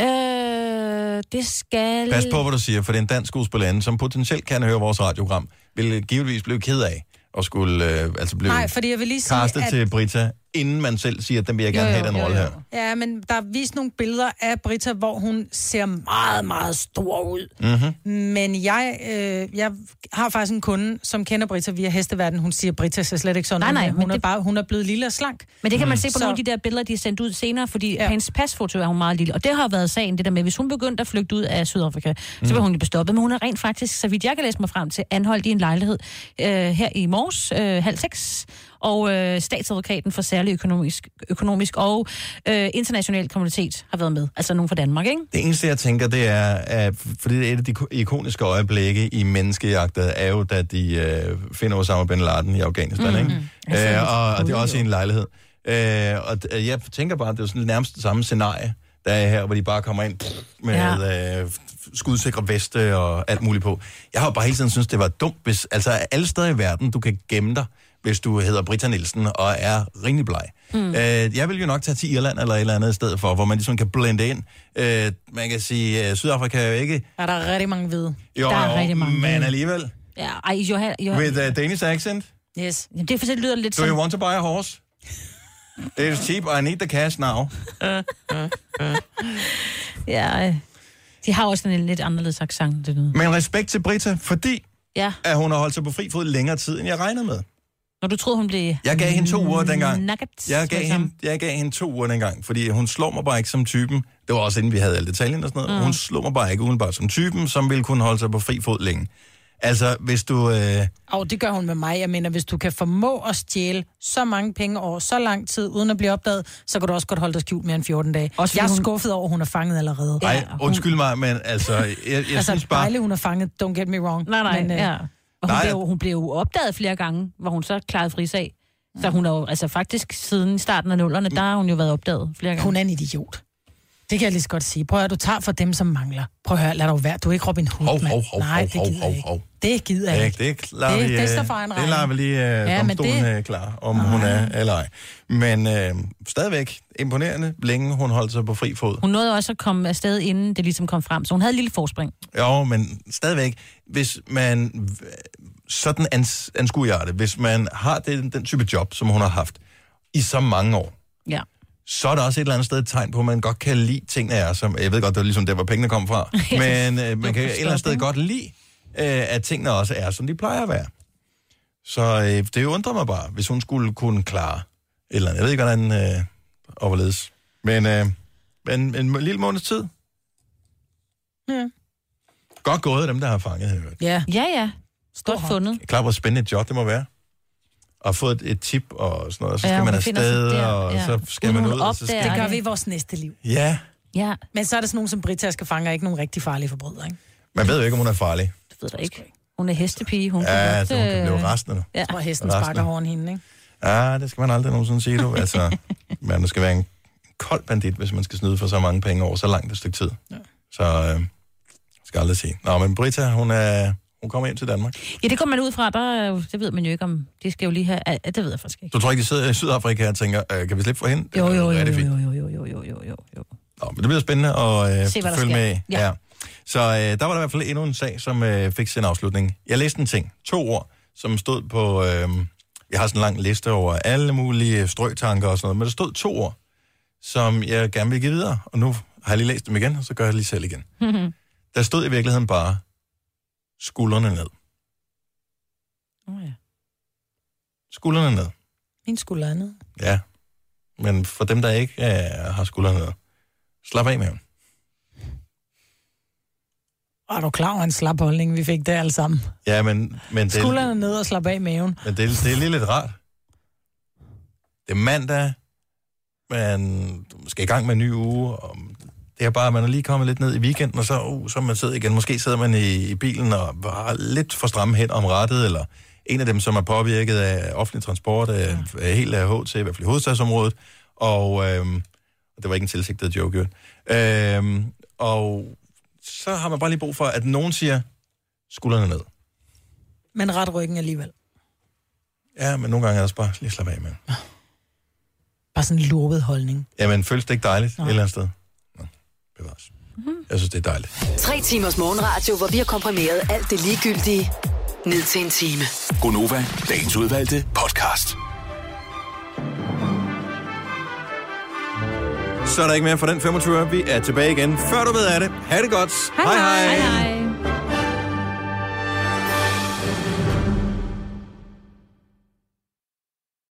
Øh, det skal... Pas på, hvad du siger, for det er en dansk skuespillerinde, som potentielt kan høre vores radiogram, vil givetvis blive ked af at skulle øh, altså blive Nej, fordi jeg vil lige sige, at- til Brita, inden man selv siger, at den vil jeg gerne have den rolle her. Ja, men der er vist nogle billeder af Britta, hvor hun ser meget, meget stor ud. Mm-hmm. Men jeg, øh, jeg har faktisk en kunde, som kender Britta via hesteverden. Hun siger, Britta ser slet ikke sådan Nej, ud, nej, men Hun er, det- bare, hun er blevet lille og slank. Men det kan man se på Så- nogle af de der billeder, de er sendt ud senere, fordi ja. hendes pasfoto er hun meget lille. Og det har været sagen, det der med, hvis hun begyndte at flygte ud af Sydafrika, mm. så var hun jo bestoppet. Men hun er rent faktisk, så vidt jeg kan læse mig frem til, anholdt i en lejlighed øh, her i morges, øh, halv seks. Og øh, statsadvokaten for særlig økonomisk, økonomisk og øh, international kriminalitet har været med. Altså nogen fra Danmark, ikke? Det eneste, jeg tænker, det er, at, fordi det er et af de ikoniske øjeblikke i menneskejagtet, er jo, da de øh, finder Osama Bin Laden i Afghanistan, Mhm. ikke? Altså, Øh, og, og det er også i en lejlighed. Øh, og d- jeg tænker bare, at det er sådan nærmest det samme scenarie, der er her, hvor de bare kommer ind med ja. øh, skudsikre veste og alt muligt på. Jeg har jo bare hele tiden synes det var dumt, hvis, altså alle steder i verden, du kan gemme dig, hvis du hedder Britta Nielsen og er rimelig bleg. Mm. Øh, jeg vil jo nok tage til Irland eller et eller andet sted for, hvor man ligesom kan blende ind. Øh, man kan sige, at Sydafrika er jo ikke... Er der rigtig mange hvide? Jo, Der er jo, rigtig mange. men alligevel. Ja, ej, Johan... Johan With a Danish accent. Yes. Jamen, det er for det lyder lidt Do you som... want to buy a horse? It is cheap, I need the cash now. <laughs> Ja, øh, de har også en lidt anderledes accent, det noget. Men respekt til Britta, fordi Ja, at hun har holdt sig på fri fod længere tid, end jeg regnede med. Når du troede, hun blev... Jeg gav hende to uger dengang. Nuggets, Jeg gav, ligesom. hende, jeg gav hende to uger dengang, fordi hun slår mig bare ikke som typen. Det var også inden vi havde alle detaljen og sådan noget. Mm. Hun slår mig bare ikke udenbart som typen, som ville kunne holde sig på fri fod længe. Altså, hvis du... Øh, Og det gør hun med mig. Jeg mener, hvis du kan formå at stjæle så mange penge over så lang tid, uden at blive opdaget, så kan du også godt holde dig skjult mere end 14 dage. Også jeg er hun- skuffet over, at hun er fanget allerede. ej, undskyld mig, men altså, jeg, jeg altså, synes bare... dejligt, hun er fanget. Don't get me wrong. Nej, nej, Men, øh, ja. Og hun, Nej. blev, jo- hun blev jo opdaget flere gange, hvor hun så klarede frisag. Så hun har jo, altså faktisk siden starten af nullerne, der har hun jo været opdaget flere gange. Hun er en idiot. Det kan jeg lige så godt sige. Prøv at høre, du tager for dem, som mangler. Prøv at høre, lad dig være. Du er ikke Robin Hood, Hov, mand. hov, hov, Nej, hov, det gider hov, hov. Det gider jeg Ja, ikke. det lader Det- vi, det øh, står for egen det regning. lader vi lige uh, Ja, domstolen det- det... klar, om hun er eller ej. Men øh, stadigvæk imponerende, længe hun holdt sig på fri fod. Hun nåede også at komme afsted, inden det ligesom kom frem. Så hun havde et lille forspring. Jo, men stadigvæk, hvis man sådan ans, anskuer jeg det, hvis man har den, den type job, som hun har haft i så mange år, Ja. Så er der også et eller andet sted et tegn på, at man godt kan lide tingene er, som jeg ved godt, det er ligesom der, hvor pengene kom fra, <laughs> men øh, man kan et eller andet sted godt lide, øh, at tingene også er, som de plejer at være. Så øh, det undrer mig bare, hvis hun skulle kunne klare et eller andet. Jeg ved ikke, hvordan øh, overledes. Men øh, en, en lille måneds tid. Ja. Godt gået af dem, der har fanget hende. Ja. Ja, ja. Godt fundet. Klar, hvor spændende et job det må være. Og få et, tip og sådan noget, og så Ja, skal hun man afsted, der, og ja. så skal man ud, og så skal... Det gør vi i vores næste liv. Ja, Ja. Men så er der sådan nogen som Britta skal fange, ikke nogen rigtig farlige forbrydere, ikke? man ved jo ikke, om hun er farlig. Det ved jeg ikke. Hun er hestepige. Hun Ja, godt, så hun kan øh, blive resten. Ja. Jeg tror, hesten Resten. sparker hården hende, ikke? Ja, det skal man aldrig nogensinde sige, du. <laughs> Altså, man skal være en kold bandit, hvis man skal snyde for så mange penge over så langt et stykke tid. Ja. Så øh, skal jeg aldrig sige. Nå, men Britta, hun, er, hun kommer ind til Danmark. Ja, det kommer man ud fra. Der, er det ved man jo ikke om. De skal jo lige have... Ja, det ved jeg faktisk ikke. Du tror ikke, de sidder i Sydafrika og tænker, øh, kan vi slippe for hende? Jo, jo, jo, Det jo, jo, jo, jo, jo, jo, jo. Nå, men det bliver spændende at øh, Se, følge sker. med i. Ja. Så øh, der var der i hvert fald endnu en sag, som øh, fik sin afslutning. Jeg læste en ting, to ord, som stod på... Øh, jeg har sådan en lang liste over alle mulige strøtanker og sådan noget, men der stod to ord, som jeg gerne vil give videre. Og nu har jeg lige læst dem igen, og så gør jeg det lige selv igen. <laughs> Der stod i virkeligheden bare skuldrene ned. Oh, ja. Skuldrene ned. Min skulder er ned. Ja. Men for dem, der ikke øh, har skuldrene ned, slap af med dem. Og er du klar over en slap holdning, vi fik der alle sammen? Ja, men, men det, Skuldrene ned og slap af maven. Men det, det er lige lidt rart. Det er mandag, man skal i gang med en ny uge, og det er bare, man er lige kommet lidt ned i weekenden, og så, uh, så er man sidder igen. Måske sidder man i, i bilen og har lidt for stramme hen om rettet, eller en af dem, som er påvirket af offentlig transport, af, af helt af H til, i hvert fald i hovedstadsområdet, og øhm, det var ikke en tilsigtet joke, jo. Øhm, og så har man bare lige brug for, at nogen siger, skuldrene ned. Men ret ryggen alligevel. Ja, men nogle gange er det også bare lige slappe af med. Bare sådan en lurvet holdning. Jamen, føles det ikke dejligt Nå. et eller andet sted? Bevares. Jeg synes, det er dejligt. Tre timers morgenradio, hvor vi har komprimeret alt det ligegyldige ned til en time. Gonova, dagens udvalgte podcast. Så er der ikke mere for den 25. Vi er tilbage igen, før du ved af det. Ha' det godt. hej. hej. hej.